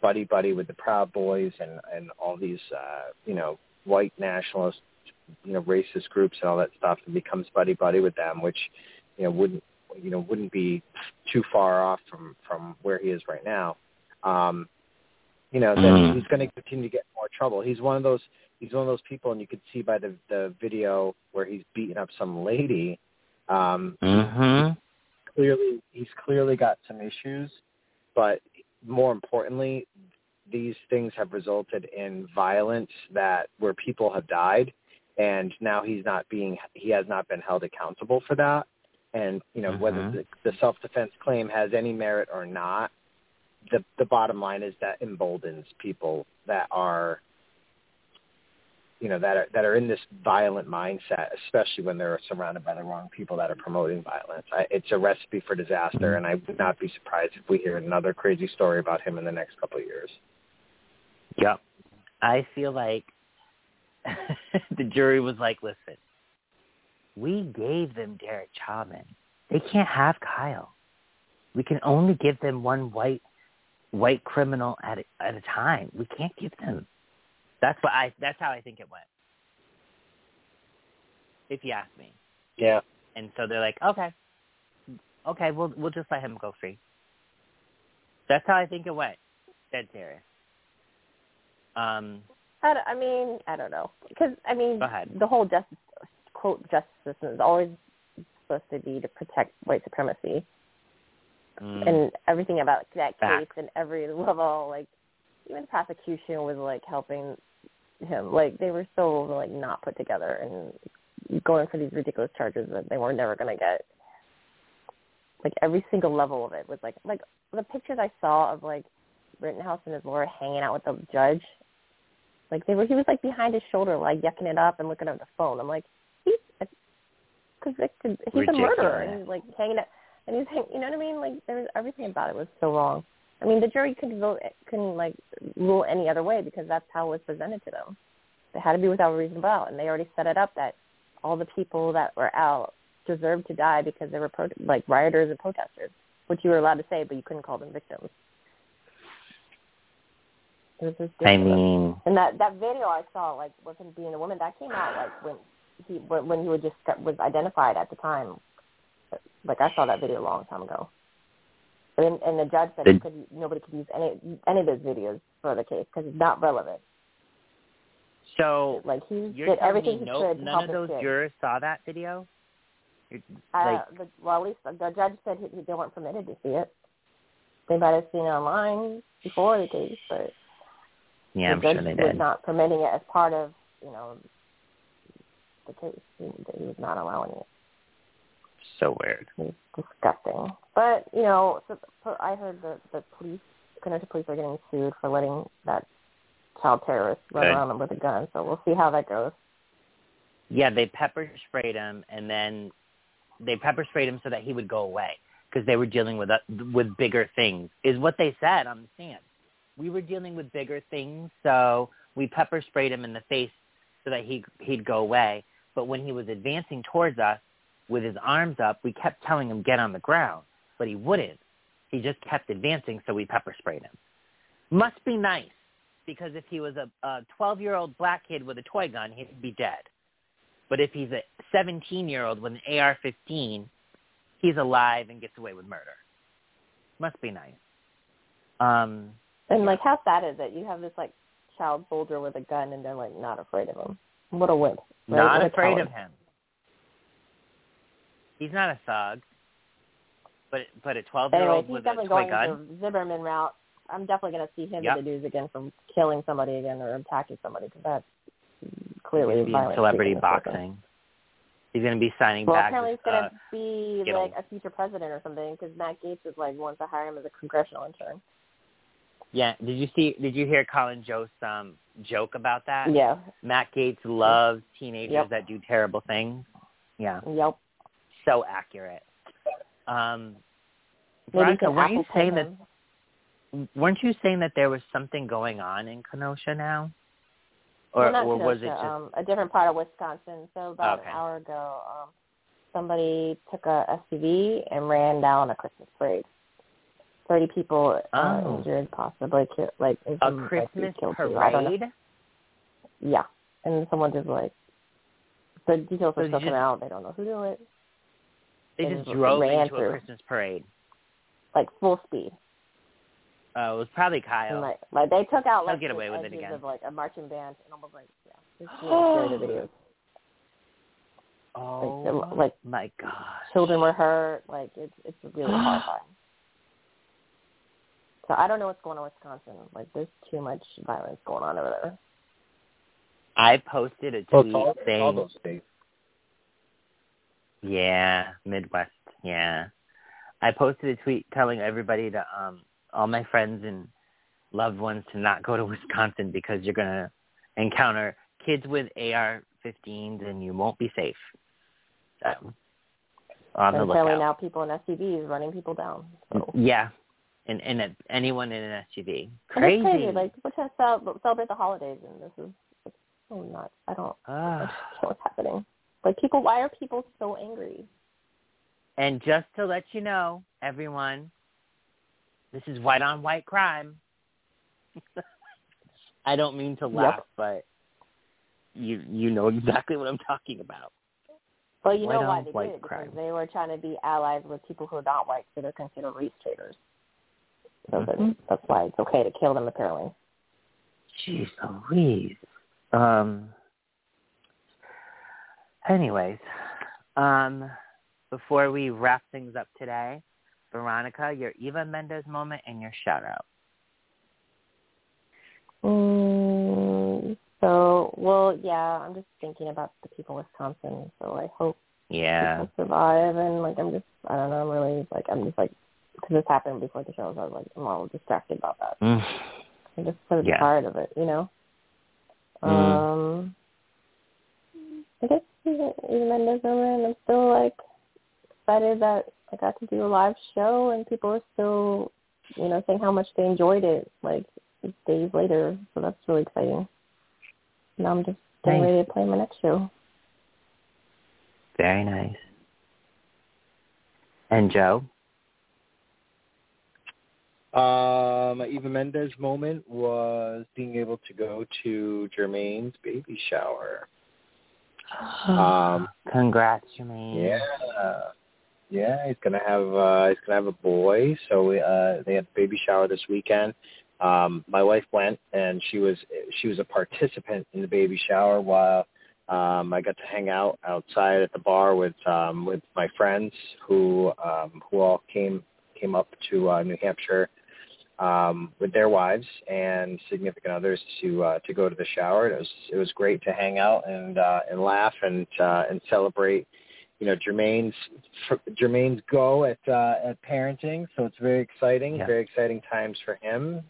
buddy buddy with the Proud Boys and and all these uh, you know white nationalist you know racist groups and all that stuff, and becomes buddy buddy with them, which you know wouldn't you know wouldn't be too far off from from where he is right now. Um, you know, then Mm. he's going to continue to get more trouble. He's one of those he's one of those people, and you could see by the the video where he's beating up some lady. Um, Mm-hmm. clearly he's clearly got some issues, but more importantly, these things have resulted in violence that where people have died, and now he's not being he has not been held accountable for that. And you know whether Mhm. the, the self defense claim has any merit or not, the the bottom line is that emboldens people that are you know that are that are in this violent mindset, especially when they're surrounded by the wrong people that are promoting violence. I, it's a recipe for disaster, and I would not be surprised if we hear another crazy story about him in the next couple of years. Yep. I feel like the jury was like, listen, we gave them Derek Chauvin. They can't have Kyle. We can only give them one white white criminal at a, at a time. We can't give them. That's what I. That's how I think it went. If you ask me. Yeah. And so they're like, okay, okay, we'll we'll just let him go free. That's how I think it went. Dead serious. Um, I, I mean, I don't know because I mean, Go ahead. the whole justice quote justice system is always supposed to be to protect white supremacy, mm, and everything about that case Facts. and every level, like even the prosecution was like helping him. Like they were so like not put together and going for these ridiculous charges that they were never going to get. Like every single level of it was like like the pictures I saw of like Rittenhouse and his lawyer hanging out with the judge. Like they were, he was like behind his shoulder, like yucking it up and looking at the phone. I'm like, he's a convicted. He's a murderer, and he's like hanging out, and he's, you know what I mean? Like there was everything about it was so wrong. I mean, the jury couldn't vote, couldn't like rule any other way because that's how it was presented to them. It had to be without a reasonable doubt, and they already set it up that all the people that were out deserved to die because they were pro- like rioters and protesters, which you were allowed to say, but you couldn't call them victims. It was just I mean, And that that video I saw, like, wasn't being a woman. That came out like when he when he was just was identified at the time. Like I saw that video a long time ago. And and the judge said he could, nobody could use any any of those videos for the case because it's not relevant. so Like he you're did everything me he no, could to none help of those kid. jurors saw that video? You're- Uh, the, well, at least the judge said he, they weren't permitted to see it. They might have seen it online before the case, but yeah, the I'm judge sure they was did. not permitting it as part of you know the case. He, he was not allowing it. So weird. It's disgusting. But you know, so, so I heard the the police, Kenosha police, are getting sued for letting that child terrorist run Good. around them with a gun. So we'll see how that goes. Yeah, they pepper sprayed him, and then they pepper sprayed him so that he would go away because they were dealing with uh, with bigger things. Is what they said on the stand. We were dealing with bigger things, so we pepper sprayed him in the face so that he he'd go away. But when he was advancing towards us with his arms up, we kept telling him get on the ground, but he wouldn't. He just kept advancing, so we pepper sprayed him. Must be nice because if he was a, a 12-year-old black kid with a toy gun, he'd be dead. But if he's a 17-year-old with an AR-15, he's alive and gets away with murder. Must be nice. Um, And like, how sad is it? You have this like child soldier with a gun, and they're like not afraid of him. What a wimp! right? not What afraid of him. He's not a thug. But but a 12 year old he's with a definitely toy going gun. the Zimmerman route. I'm definitely going to see him Yep. in the news again from killing somebody again or attacking somebody because that's clearly be violent. celebrity boxing. He's going to be signing Well, back. apparently he's uh, going to be Skittles. like a future president or something because Matt Gaetz was like wants to hire him as a congressional intern. yeah. Did you see? Did you hear Colin Jost um joke about that? Yeah. Matt Gaetz loves teenagers Yep. that do terrible things. Yeah. Yep. So accurate. Um, Veronica, weren't you saying that weren't you saying that there was something going on in Kenosha now? Or well, or was it Kenosha, just um, a different part of Wisconsin? So about Okay. an hour ago, um, somebody took a SUV and ran down a Christmas parade. Thirty people uh, Oh. injured, possibly ki- like a some might be Christmas killed too. I don't know. parade? Yeah, and someone just like the details So are still coming out. They don't know who did it. They They just just drove ran into through. a Christmas parade. Like full speed, Uh, it was probably and Kyle. like like they took out He'll like get away with it edges again. of like a marching band, and almost like yeah, it's really scary the videos. Oh, like, the, like my God. children were hurt. Like it's it's really horrifying. So I don't know what's going on in Wisconsin. Like there's too much violence going on over there. I posted a tweet Well, it's all, saying, all those states. Yeah, Midwest, yeah. I posted a tweet telling everybody to, um, all my friends and loved ones to not go to Wisconsin because you're gonna encounter kids with AR-15s and you won't be safe. So, on the and apparently lookout. now people in SUVs running people down. So Yeah, and and a, anyone in an SUV. Crazy. Crazy. Like people trying to cel- celebrate the holidays, and this is it's so nuts. I don't. uh, I don't know what's happening. Like people, why are people so angry? And just to let you know, everyone, this is white on white crime. I don't mean to laugh, but you you know exactly what I'm talking about. Well, you White know why they did it because they were trying to be allies with people who are not white, so they're considered race traitors. So Mhm. that's why it's okay to kill them. Apparently, Jeez Louise. Um. Anyways, um, before we wrap things up today, Veronica, your Eva Mendes moment and your shout out. mm, so well, yeah. I'm just thinking about the people in Wisconsin. So I hope Yeah. survive. And like, I'm just, I don't know. I'm really like, I'm just like, because this happened before the show, so I was like, I'm all distracted about that. Mm. I'm just sort of Yeah. tired of it, you know. Mm. Um, I guess even Eva Mendes moment, I'm still like excited that I got to do a live show and people are still, you know, saying how much they enjoyed it, like days later. So that's really exciting. Now I'm just getting Nice. ready to play my next show. Very nice. And Joe? Um, Eva Mendes moment was being able to go to Jermaine's baby shower. Um, Congrats, Jermaine. Yeah, yeah, he's gonna have uh, he's gonna have a boy. So uh, they had baby shower this weekend. Um, my wife went, and she was she was a participant in the baby shower while um, I got to hang out outside at the bar with um, with my friends who um, who all came came up to uh, New Hampshire um, with their wives and significant others to uh, to go to the shower. It was it was great to hang out and uh, and laugh and uh, and celebrate. You know Jermaine's Jermaine's go at uh, at parenting, so it's very exciting, Yeah. very exciting times for him.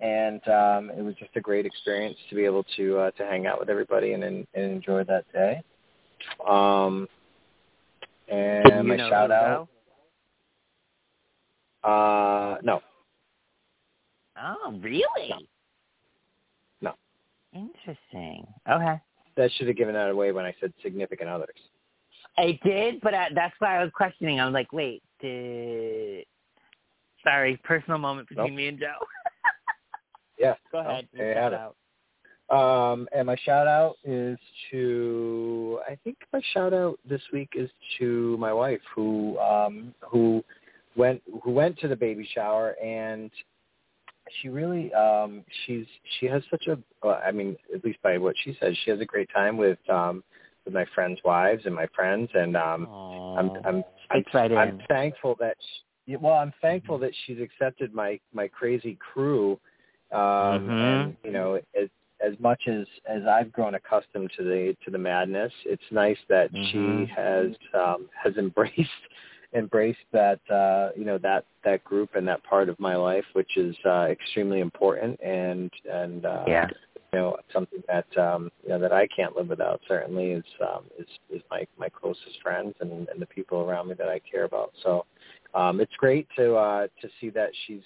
And um, it was just a great experience to be able to uh, to hang out with everybody and, and enjoy that day. Um, and my shout out. Uh, no? Oh, really? No. Interesting. Okay. that should have given that away when I said significant others. I did, but I, that's why I was questioning. I was like, wait, did... Sorry, personal moment between Nope. me and Joe. Yeah. Go no, ahead. there you Shout out. Um, and my shout out is to I think my shout out this week is to my wife who um who went who went to the baby shower and she really um she's she has such a well, I mean at least by what she says she has a great time with um with my friends' wives and my friends and um I'm Aw. I'm I'm, right I'm thankful that she, well I'm thankful that she's accepted my my crazy crew um Mhm. and you know as as much as as I've grown accustomed to the to the madness it's nice that Mhm. she has um has embraced embraced that uh you know that that group and that part of my life which is uh extremely important and and uh Yeah. you know something that um you know that I can't live without certainly is um is is my my closest friends and and the people around me that I care about so um it's great to uh to see that she's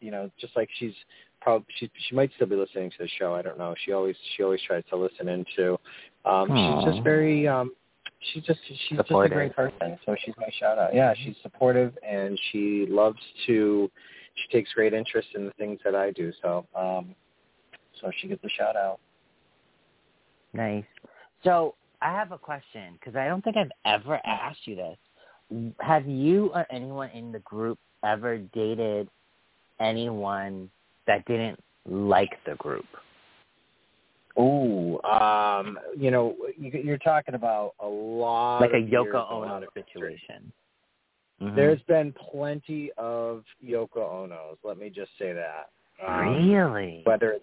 you know just like she's probably she she might still be listening to the show I don't know she always she always tries to listen into um Aw. she's just very um she's just she's just a great person so she's my shout out yeah she's supportive and she loves to she takes great interest in the things that I do so um so she gets a shout out. Nice. So I have a question because I don't think I've ever asked you this. Have you or anyone in the group ever dated anyone that didn't like the group? Ooh, um, you know, you, you're talking about a lot like a Yoko Ono situation. Mhm. There's been plenty of Yoko Onos. Let me just say that. Um, really Whether,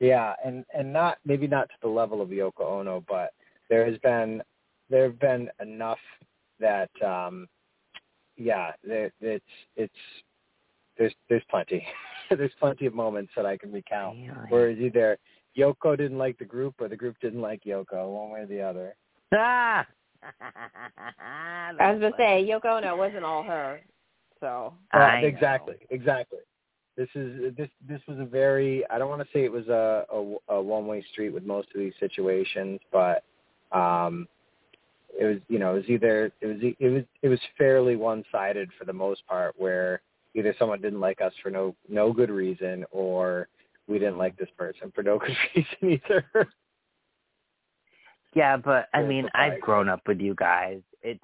yeah, and and not maybe not to the level of Yoko Ono, but there has been there have been enough that um, yeah, there, it's it's there's there's plenty there's plenty of moments that I can recount really? where it's either Yoko didn't like the group or the group didn't like Yoko, one way or the other. Ah! I was gonna say Yoko Ono wasn't all her, so Uh, exactly, exactly. This is this this was a very I don't want to say it was a a, a one way street with most of these situations, but um, it was you know it was either it was it was it was fairly one sided for the most part, where either someone didn't like us for no no good reason, or we didn't like this person for no good reason either. Yeah, but I mean, I've grown up with you guys. It's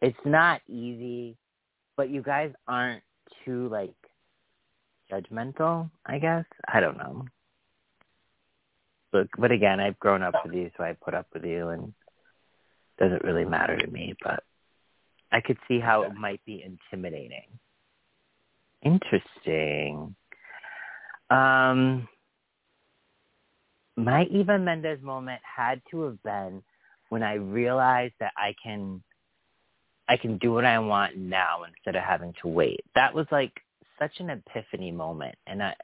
it's not easy, but you guys aren't too like judgmental, I guess. I don't know. But but again, I've grown up with you, so I put up with you and it doesn't really matter to me, but I could see how it might be intimidating. Interesting. Um my Eva Mendes moment had to have been when I realized that I can I can do what I want now instead of having to wait. That was like such an epiphany moment and I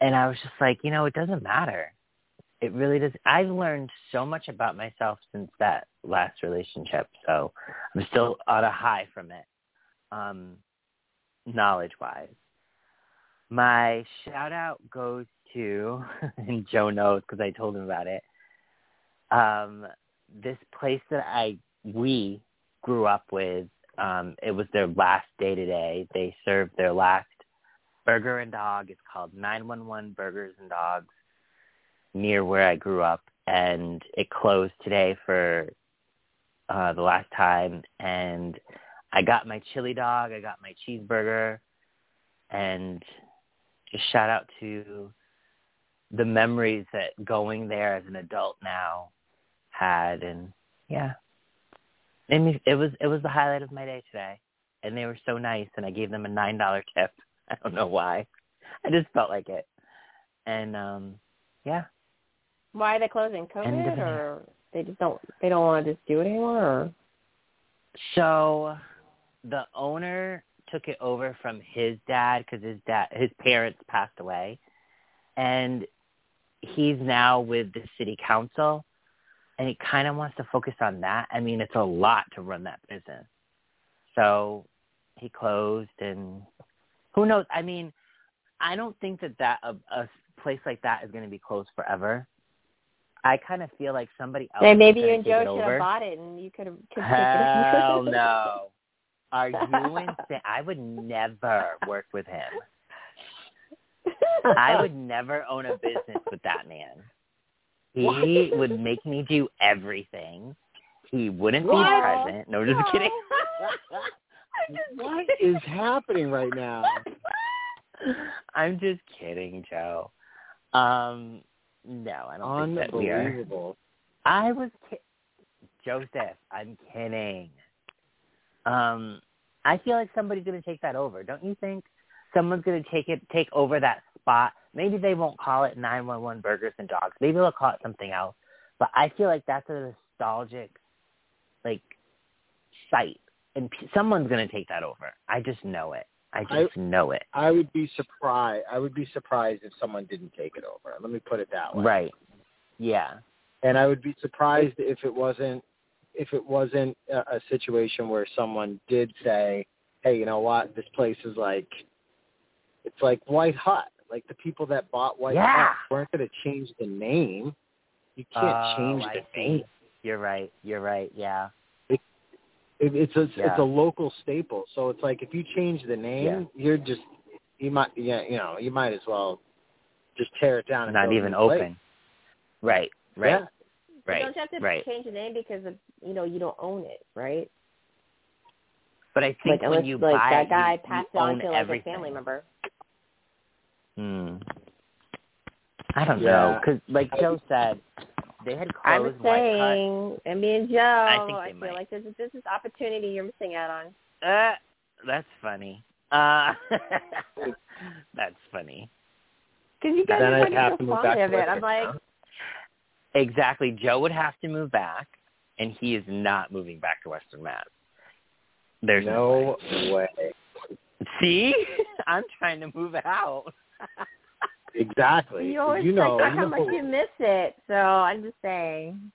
and I was just like, you know, it doesn't matter. It really does I've learned so much about myself since that last relationship. So I'm still on a high from it. Um knowledge wise. My shout out goes to, and Joe knows because I told him about it. Um, this place that I we grew up with. Um, it was their last day today. They served their last burger and dog. It's called 911 Burgers and Dogs near where I grew up, and it closed today for uh, the last time. And I got my chili dog. I got my cheeseburger, and just shout out to the memories that going there as an adult now had and yeah made me it was it was the highlight of my day today and they were so nice and i gave them a nine dollar tip i don't know why i just felt like it and um yeah why are they closing? COVID or they just don't they don't want to just do it anymore? Or? so the owner took it over from his dad because his dad his parents passed away. And he's now with the city council. And he kind of wants to focus on that. I mean it's a lot to run that business. So he closed and who knows? I mean i don't think that that a, a place like that is going to be closed forever. I kind of feel like somebody else is maybe you and Joe should have bought it and you could have. could take Hell no. Are you insane? I would never work with him. I would never own a business with that man. He What? would make me do everything. He wouldn't What? be present. No, just kidding. What is happening right now? I'm just kidding, Joe. Um, no, I don't think that we are. I was ki- Joseph. I'm kidding. Um, I feel like somebody's going to take that over. Don't you think? Someone's going to take it, take over that spot. Maybe they won't call it 911 Burgers and Dogs. Maybe they'll call it something else. But I feel like that's a nostalgic, like, site, and p- someone's going to take that over. I just know it. I just know it. I would be surprised. I would be surprised if someone didn't take it over. Let me put it that way. Right. Yeah. And I would be surprised if it wasn't if it wasn't a, a situation where someone did say, "Hey, you know what? This place is like it's like White Hut. Like the people that bought White Yeah. Hut weren't going to change the name. You can't Oh, change I the see. name. You're right. You're right. Yeah. It, it's a Yeah. it's a local staple. So it's like if you change the name, you're just you might yeah you know you might as well just tear it down. And Not even open. Right. Right. Yeah. Right. Don't you have to right. change the name because of you know you don't own it, right? But I think Like when unless you like buy that guy you, passed you it on own to like everything. a family member. Hmm. I don't Yeah. know, because like Joe said, they had I'm closed White saying, and me and Joe, I, think they feel might. like there's a business opportunity you're missing out on. Uh, that's funny. Uh, that's funny. Because you guys are I'd have so to move fond back to of it. I'm like, Mass. Exactly. Joe would have to move back, and he is not moving back to Western Mass. There's no, no way. way. See, I'm trying to move out. Exactly. you always you know, talk about you how know, much you miss it. So I'm just saying.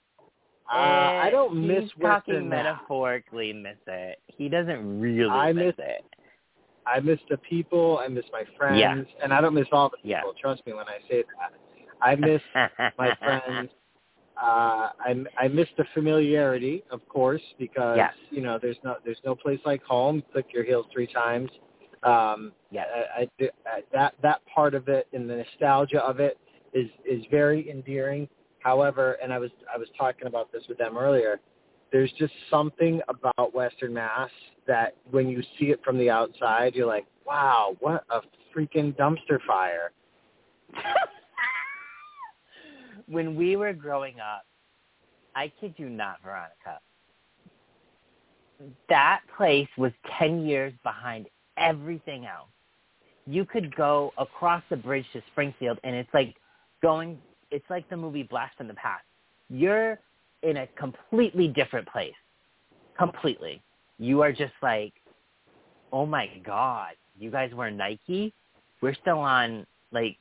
uh, I don't He's miss talking Western Mass. metaphorically miss it. He doesn't really I miss, miss- it. I miss the people. I miss my friends, Yeah. and I don't miss all the Yeah. people. Trust me when I say that. I miss my friends. Uh, I I miss the familiarity, of course, because Yes. you know there's no there's no place like home. Click your heels three times. Um, Yes. I, I, I- that that part of it and the nostalgia of it is is very endearing. However, and I was I was talking about this with them earlier. There's just something about Western Mass that when you see it from the outside, you're like, wow, what a freaking dumpster fire. when we were growing up, I kid you not, Veronica, that place was 10 years behind everything else. You could go across the bridge to Springfield and it's like going, it's like the movie Blast from the Past. You're in a completely different place. Completely. You are just like, oh my God, you guys wear Nike? We're still on like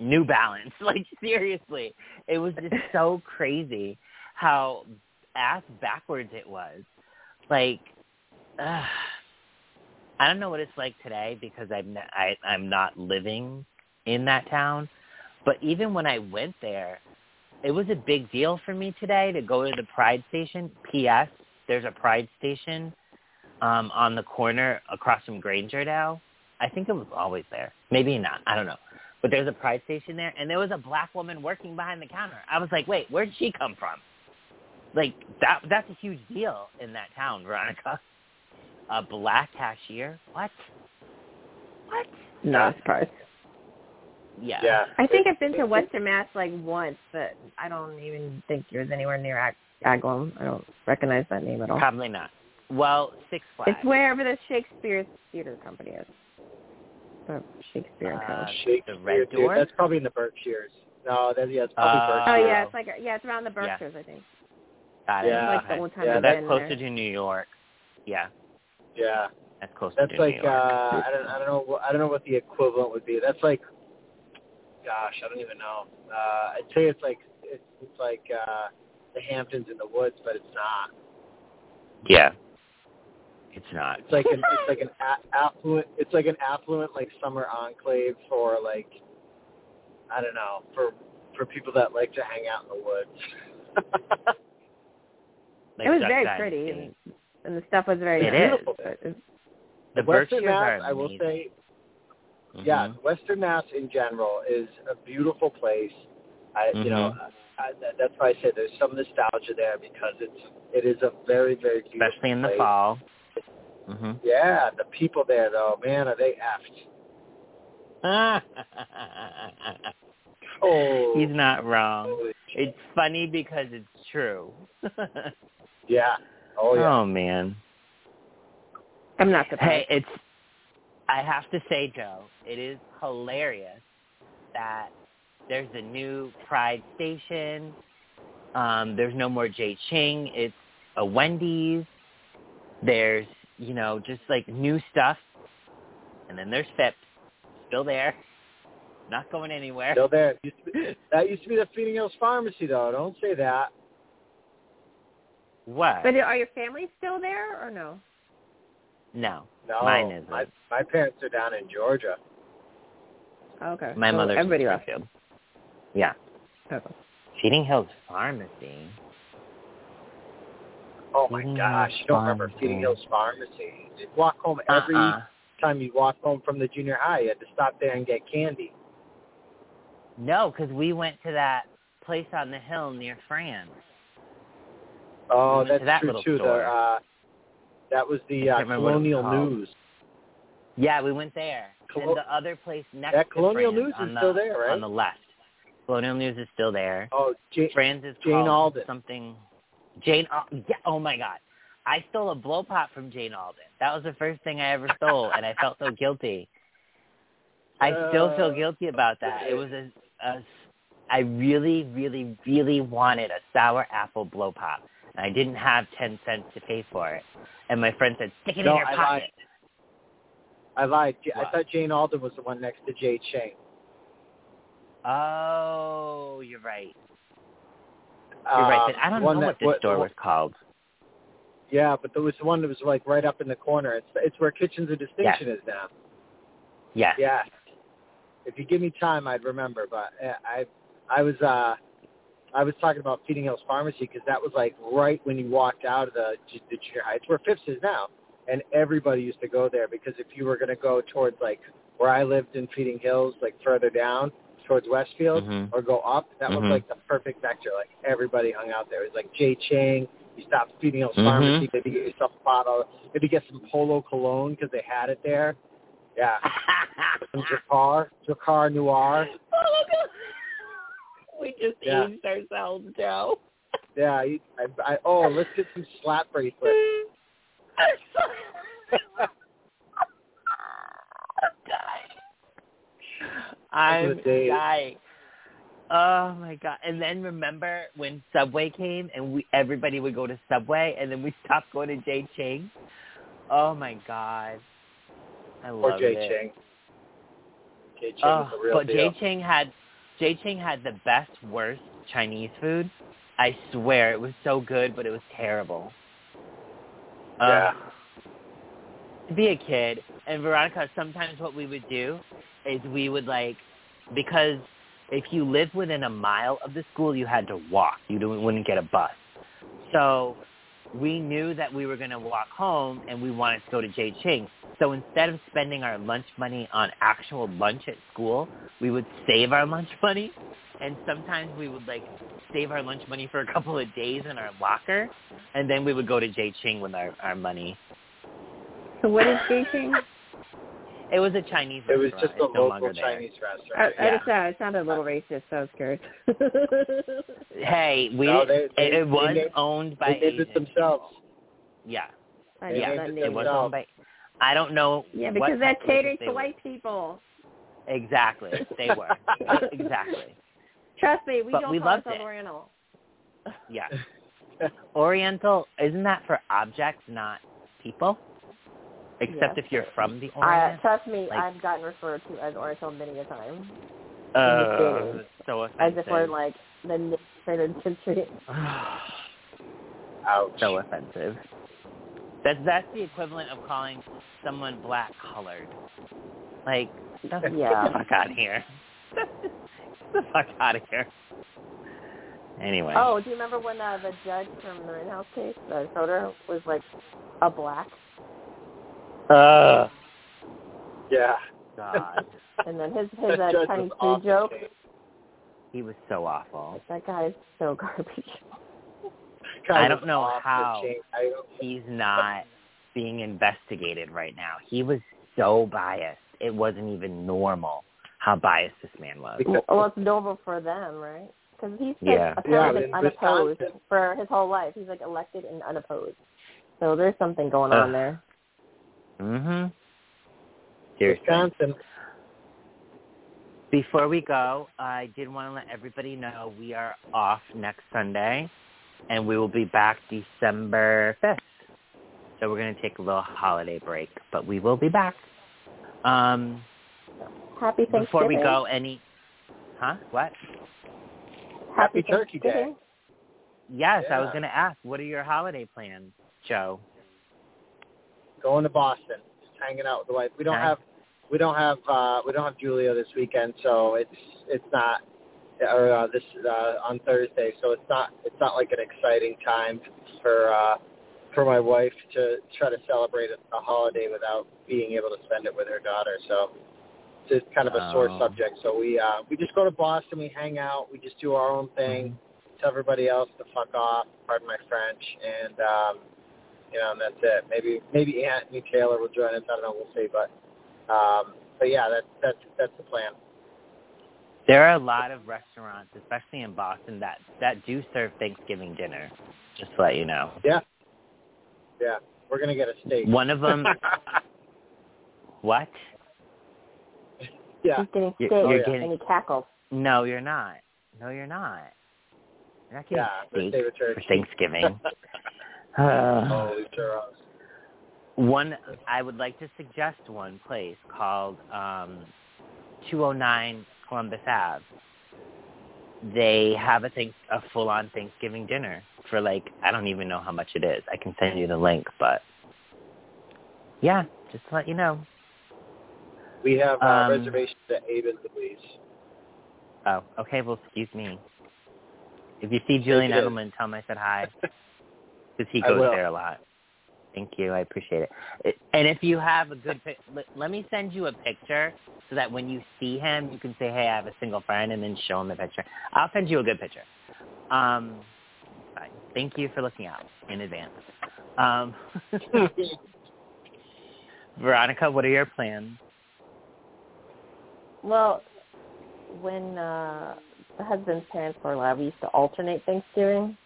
New Balance. Like seriously, it was just so crazy how ass backwards it was. Like, uh, I don't know what it's like today because I'm not, I, I'm not living in that town. But even when I went there, it was a big deal for me today to go to the Pride Station. P.S. There's a Pride Station um, on the corner across from Granger now. I think it was always there. Maybe not. I don't know. But there's a Pride Station there, and there was a black woman working behind the counter. I was like, wait, where'd she come from? Like that that's a huge deal in that town, Veronica. A black cashier? What? What? Not surprised. Yeah. Yeah. I think I've been to Western Mass like once, but I don't even think it was anywhere near Ag- Agawam. I don't recognize that name at all. Probably not. Well, Six Flags. It's wherever the Shakespeare Theater Company is. The Shakespeare and Co. Uh, Shakespeare, the Red dude, That's probably in the Berkshires. No, that yeah, it's probably Uh, oh yeah, it's like yeah, it's around the Yeah. Berkshires, I think. Got it. Yeah. Like the Okay. time Yeah, that's Inn closer there. to New York. Yeah, Yeah, that's closer that's to like New uh, York. I don't I don't know what- I don't know what the equivalent would be. That's like, gosh, I don't even know. Uh, I'd say it's like it's, it's like uh, the Hamptons in the woods, but it's not. yeah. It's not. It's like an it's like an a- affluent it's like an affluent like summer enclave for like I don't know for for people that like to hang out in the woods. Like it was very pretty, and, and the stuff was very It is. beautiful. It- The Western Mass, are I will amazing. say, Mhm. yeah, Western Mass in general is a beautiful place. I, you know, Mhm. I, that's why I say there's some nostalgia there because it's it is a very very beautiful especially in the place. fall. Hmm Yeah, the people there though, man, are they effed? Oh, He's not wrong. It's funny because it's true. yeah. Oh yeah. Oh man. I'm not surprised. Hey, it's. I have to say, Joe, it is hilarious that there's a new Pride station. Um, there's no more J Ching. It's a Wendy's. There's, you know, just like new stuff. And then there's Phipps, still there, not going anywhere. Still there. Used to be- that used to be the Feeding Hills Pharmacy though. Don't say that. What? But are your family still there or no? no, No, Mine isn't. my my parents are down in Georgia. Okay. my so mother's everybody in left. Springfield. Yeah, Okay. Feeding Hills Pharmacy. Oh my Feeding gosh, Hills you don't remember Pharmacy. Feeding Hills Pharmacy? You walk home every Uh-uh. time you walk home from the junior high. You had to stop there and get candy. No, because we went to that place on the hill near France. Oh, to that's that true little too. store. The, uh, that was the uh, can't remember what it was Colonial. News. Yeah, we went there. Colo- and the other place next That to Colonial Fran's News is the, still there, right? On the left. Colonial News is still there. Oh, J- Fran's is Jane called Alden. something. Jane. Yeah. Oh my God. I stole a blow pop from Jane Alden. That was the first thing I ever stole, and I felt so guilty. I still feel Uh, guilty about that. It was a, a. I really, really, really wanted a sour apple blow pop, and I didn't have ten cents to pay for it. And my friend said, "Stick it No, in your I pocket." lied. I lied. J- I What? thought Jane Alden was the one next to Jay Chang. Oh, you're right. You're Uh, right. Then I don't know one what that- this store was called. Yeah, but there was one that was like right up in the corner. It's it's where Kitchens of Distinction is now. Yes. Yeah. If you give me time, I'd remember. But uh, I, I was, uh, I was talking about Feeding Hills Pharmacy because that was like right when you walked out of the the junior high. It's where Phipps is now, and everybody used to go there because if you were going to go towards like where I lived in Feeding Hills, like further down towards Westfield, Mhm. or go up, that was Mhm. like the perfect vector. Like everybody hung out there. It was like Jay Chang. You stopped at Feeding Hills Mhm. Pharmacy, maybe get yourself a bottle, maybe get some Polo cologne because they had it there. Yeah. Some Drakkar, Drakkar Noir. Oh, we just Yeah. aged ourselves, Joe. Yeah, I, I, oh, let's get some slap bracelets. I'm Those the days. dying. Oh my god! And then remember when Subway came and we everybody would go to Subway and then we stopped going to Jay Ching. Oh my god! I love Or Jay it. Chang. Jay Chang Oh, a real but deal. Jay Ching had Jay Ching had the best worst Chinese food. I swear it was so good, but it was terrible. Yeah. to be a kid and Veronica, sometimes what we would do is we would like because if you lived within a mile of the school, you had to walk. You wouldn't get a bus. So we knew that we were going to walk home and we wanted to go to Jay Ching. So instead of spending our lunch money on actual lunch at school, we would save our lunch money. And sometimes we would like save our lunch money for a couple of days in our locker, and then we would go to Jay Ching with our, our money. So what is dating? It was a Chinese It was just a no local longer there. Chinese I, restaurant. I Yeah. just uh, it sounded a little racist, so I was scared. Hey, we No, they- it, they- it was they owned by They did it themselves. people. Yeah, I They know it it was owned by. I don't know. Yeah, what because that type of caters to were. white people. Exactly, they were exactly. Trust me, we But don't we call ourselves. Oriental. Yeah, Oriental isn't that for objects, not people? Except Yes. if you're from the Uh, Orient. trust me, Like- I've gotten referred to as Oriental many a time, Uh, so as offensive. if we're like the knitted country. Ouch. so offensive. That's that's the equivalent of calling someone black colored. Like, get the Yeah. fuck out of here. Get the fuck out of here. Anyway. Oh, do you remember when uh, the judge from the Rittenhouse case, uh, Schroeder, was like a black, Ugh. Yeah. God. and then his his That uh, judge Chinese food joke. He was so awful. That guy is so garbage. I don't know how. I don't, He's not being investigated right now. He was so biased. It wasn't even normal how biased this man was. Because- Well, it's normal for them, right? Because he's Yeah. like, Yeah, apparently been unopposed Wisconsin. for his whole life. He's like elected and unopposed. So there's something going on there. Mhm. Seriously. Wisconsin. Before we go, I did want to let everybody know we are off next Sunday, and we will be back December 5th. So we're going to take a little holiday break, but we will be back. Um, Happy Thanksgiving. before we go, any... Huh? What? Happy Turkey Day. Thanksgiving. Yes, I was going to ask, what are your holiday plans, Joe? Going to Boston. Just hanging out with the wife. We don't Okay. have we don't have uh we don't have Julia this weekend, so it's it's not or uh, this uh, on Thursday, so it's not it's not like an exciting time for uh for my wife to try to celebrate a, a holiday without being able to spend it with her daughter. So it's just kind of a sore Oh. subject. So we uh we just go to Boston, we hang out, we just do our own thing, tell everybody else to fuck off, pardon my French, and um you know, and that's it. Maybe maybe Anthony Taylor will join us. I don't know. We'll see. But Um, but yeah, that's that's that's the plan. There are a lot of restaurants, especially in Boston, that that do serve Thanksgiving dinner. Just to let you know. Yeah. Yeah. We're gonna get a steak. One of them. what? yeah. He's getting You're- steak you're and getting- he cackles. No, you're not. No, you're not. You're not getting Yeah. Steak for. Thanksgiving. Uh, Holy churros. one, I would like to suggest one place called um, 209 Columbus Ave. They have a thanks a full on Thanksgiving dinner for like I don't even know how much it is. I can send you the link, but yeah, just to let you know. We have uh, Um, reservations at Abe and Louie's. Oh, okay. Well, excuse me. If you see Julian Take. Edelman, tell him I said hi because he goes there a lot. Thank you. I appreciate it. it. And if you have a good pic, let, let me send you a picture so that when you see him, you can say, "Hey, I have a single friend," and then show him the picture. I'll send you a good picture. Um, fine. Thank you for looking out in advance. Um, Veronica, what are your plans? Well, when uh the husband's parents were alive, we used to alternate Thanksgiving.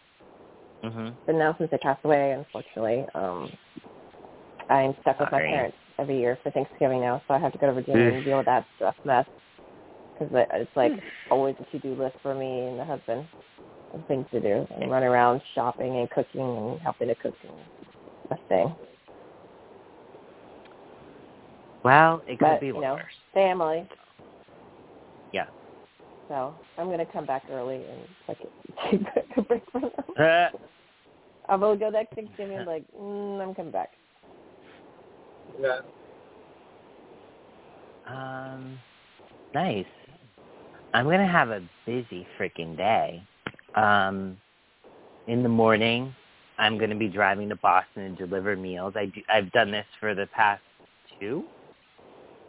Hmm But now since they passed away, unfortunately, um I'm stuck with my Sorry. parents every year for Thanksgiving now, so I have to go to Virginia and deal with that stuff mess. Because it's like always a to-do list for me and the husband of things to do, and run around shopping and cooking and helping to cook and a thing. Well, it could But be you know, worse. family. Yeah. So I'm gonna come back early and like take a break from them. Uh, I'm gonna go next Thanksgiving. Like mm, I'm coming back. Yeah. Um, nice. I'm gonna have a busy freaking day. Um, in the morning, I'm gonna be driving to Boston and deliver meals. I do, I've done this for the past two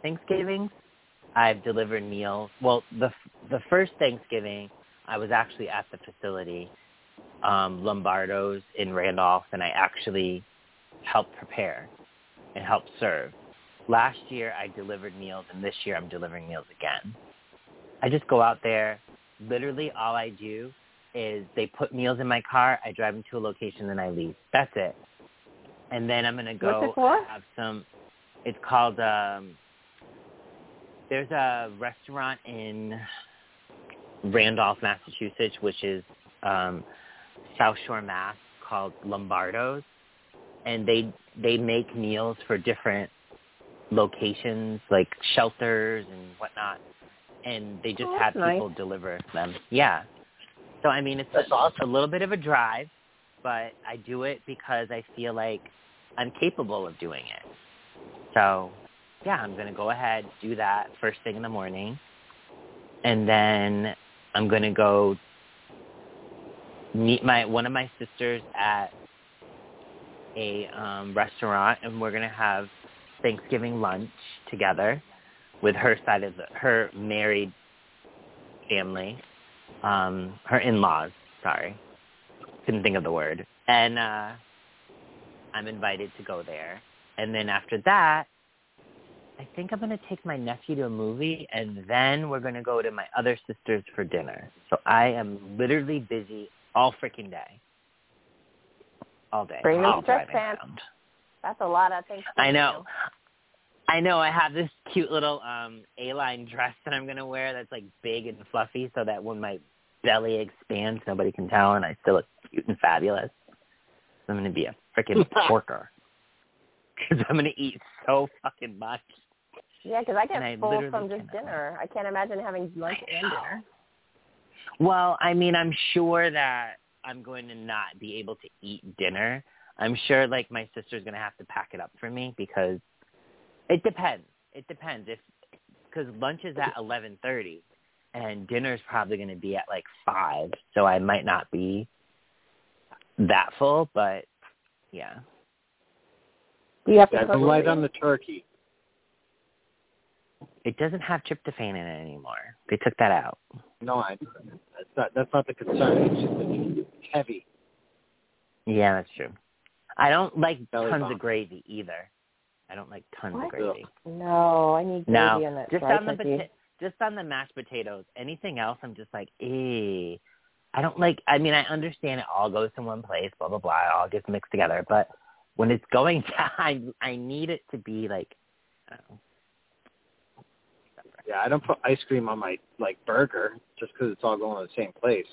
Thanksgivings. I've delivered meals. Well, the the first Thanksgiving, I was actually at the facility, um, Lombardo's in Randolph, and I actually helped prepare and helped serve. Last year I delivered meals, and this year I'm delivering meals again. I just go out there. Literally, all I do is they put meals in my car. I drive them to a location, and I leave. That's it. And then I'm gonna go What's it for? have some. It's called. um There's a restaurant in Randolph, Massachusetts, which is um South Shore, Mass, called Lombardo's, and they they make meals for different locations like shelters and whatnot, and they just Oh, have that's people deliver them. Yeah. So I mean, it's That's a, awesome. a little bit of a drive, but I do it because I feel like I'm capable of doing it. So yeah, I'm gonna go ahead do that first thing in the morning, and then I'm gonna go meet my one of my sisters at a um restaurant and we're going to have Thanksgiving lunch together with her side of the her married family um her in-laws sorry. Couldn't think of the word. And uh I'm invited to go there. And then after that I think I'm going to take my nephew to a movie and then we're going to go to my other sisters for dinner. So I am literally busy all freaking day. All day. Bring all stretch pants. around. That's a lot of Thanksgiving. I know. I know. I have this cute little um A-line dress that I'm going to wear that's like big and fluffy so that when my belly expands, nobody can tell and I still look cute and fabulous. I'm going to be a freaking porker. Because I'm going to eat so fucking much. Yeah, because I get And I full literally from just cannot dinner. I can't imagine having lunch and dinner. Well, I mean, I'm sure that I'm going to not be able to eat dinner. I'm sure like my sister's going to have to pack it up for me because it depends. It depends if cuz lunch is at 11:30 and dinner's probably going to be at like 5, so I might not be that full, but yeah. Do you have to Yeah, cook? light on the turkey. It doesn't have tryptophan in it anymore. They took that out. No, I. That's not. That's not the concern. It's just that it's heavy. Yeah, that's true. I don't like Belly tons bump. of gravy either. I don't like tons What? of gravy. No, I need gravy No, on that just on the turkey. pota- just on the mashed potatoes. Anything else, I'm just like, eh. I don't like. I mean, I understand it all goes to one place, blah blah blah. It all gets mixed together. But when it's going down, I, I need it to be like, I don't know. Yeah, I don't put ice cream on my like burger just because it's all going to the same place.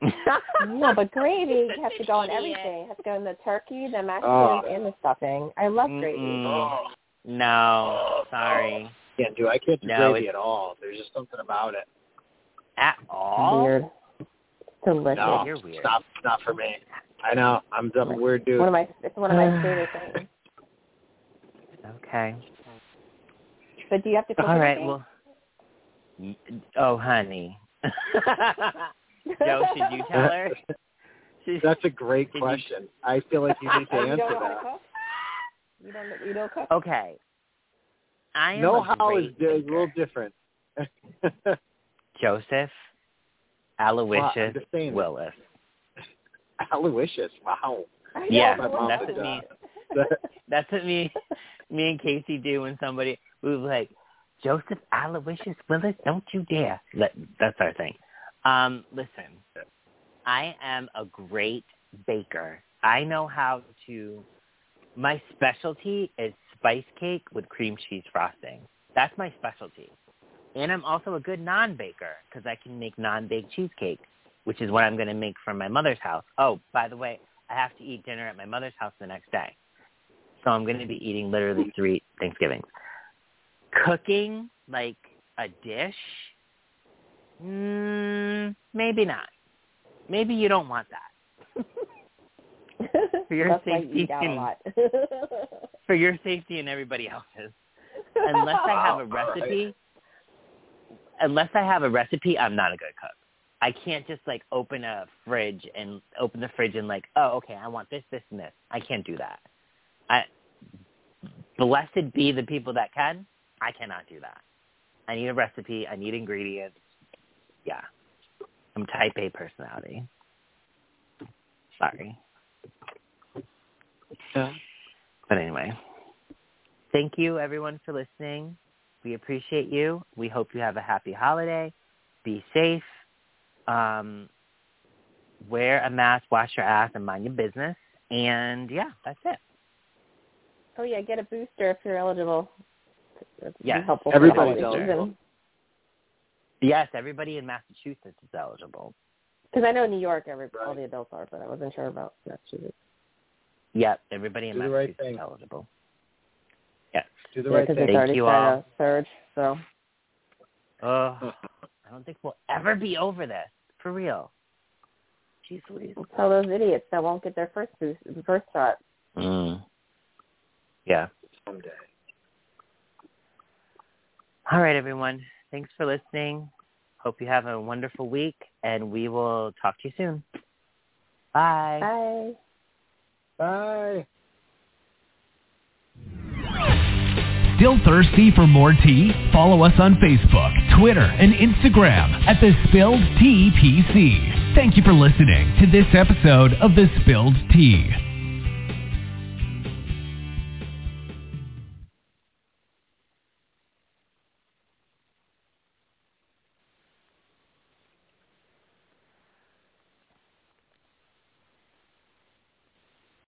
no, but gravy has to go on everything. It has to go in the turkey, the mashed Oh. potatoes, and the stuffing. I love gravy. Mm-mm. Oh. No, sorry, Can't do. I can't do No, gravy it's- at all. There's just something about it. at all. Weird. Delicious. No, you're weird. it's not not for me. I know. I'm I'm a weird dude. One of my it's one of my favorite things. Okay. But do you have to cook All right. anything? Well. Y- Oh, honey. Joe, should you tell her? That's a great Did you- question. I feel like you need to you answer don't know how to that. cook? You don't you don't cook? Okay. I am Know how is a little different. Joseph Aloysius I'm just saying. Willis. Aloysius. Wow. Know, Yeah, but mom what's that's what me. That's what me, me and Casey do when somebody we like, Joseph Aloysius Willis, don't you dare. That, that's our thing. Um, listen, I am a great baker. I know how to. My specialty is spice cake with cream cheese frosting. That's my specialty. And I'm also a good non-baker because I can make non-baked cheesecake, which is what I'm going to make from my mother's house. Oh, by the way, I have to eat dinner at my mother's house the next day. So I'm going to be eating literally three Thanksgivings. Cooking like a dish, mm, maybe not. Maybe you don't want that. For your That's safety eat out a and-. For your safety and everybody else's. Unless I have a recipe, unless I have a recipe, I'm not a good cook. I can't just like open a fridge and open the fridge and like, oh, okay, I want this, this, and this. I can't do that. I blessed be the people that can. I cannot do that. I need a recipe. I need ingredients. Yeah, I'm type A personality. Sorry, Yeah. but anyway, thank you everyone for listening. We appreciate you. We hope you have a happy holiday. Be safe. Um, wear a mask, wash your ass, and mind your business. And yeah, that's it. oh yeah, get a booster if you're eligible. That's Yes, helpful. for everybody's the eligible. season. Yes, everybody in Massachusetts is eligible. Because I know in New York, every all Right. the adults are, but I wasn't sure about Massachusetts. Yep, everybody in Do the right Massachusetts is eligible. Yeah. Do the Yeah, right because thing. Thank already you all. a surge. So Oh, I don't think we'll ever be over this. For real. Jeez Louise. tell those idiots that won't get their first boost, first shot. Mm. Yeah. Someday. All right, everyone. Thanks for listening. Hope you have a wonderful week, and we will talk to you soon. Bye. Bye. Bye. Still thirsty for more tea? Follow us on Facebook, Twitter, and Instagram at The Spilled Tea PC. Thank you for listening to this episode of The Spilled Tea.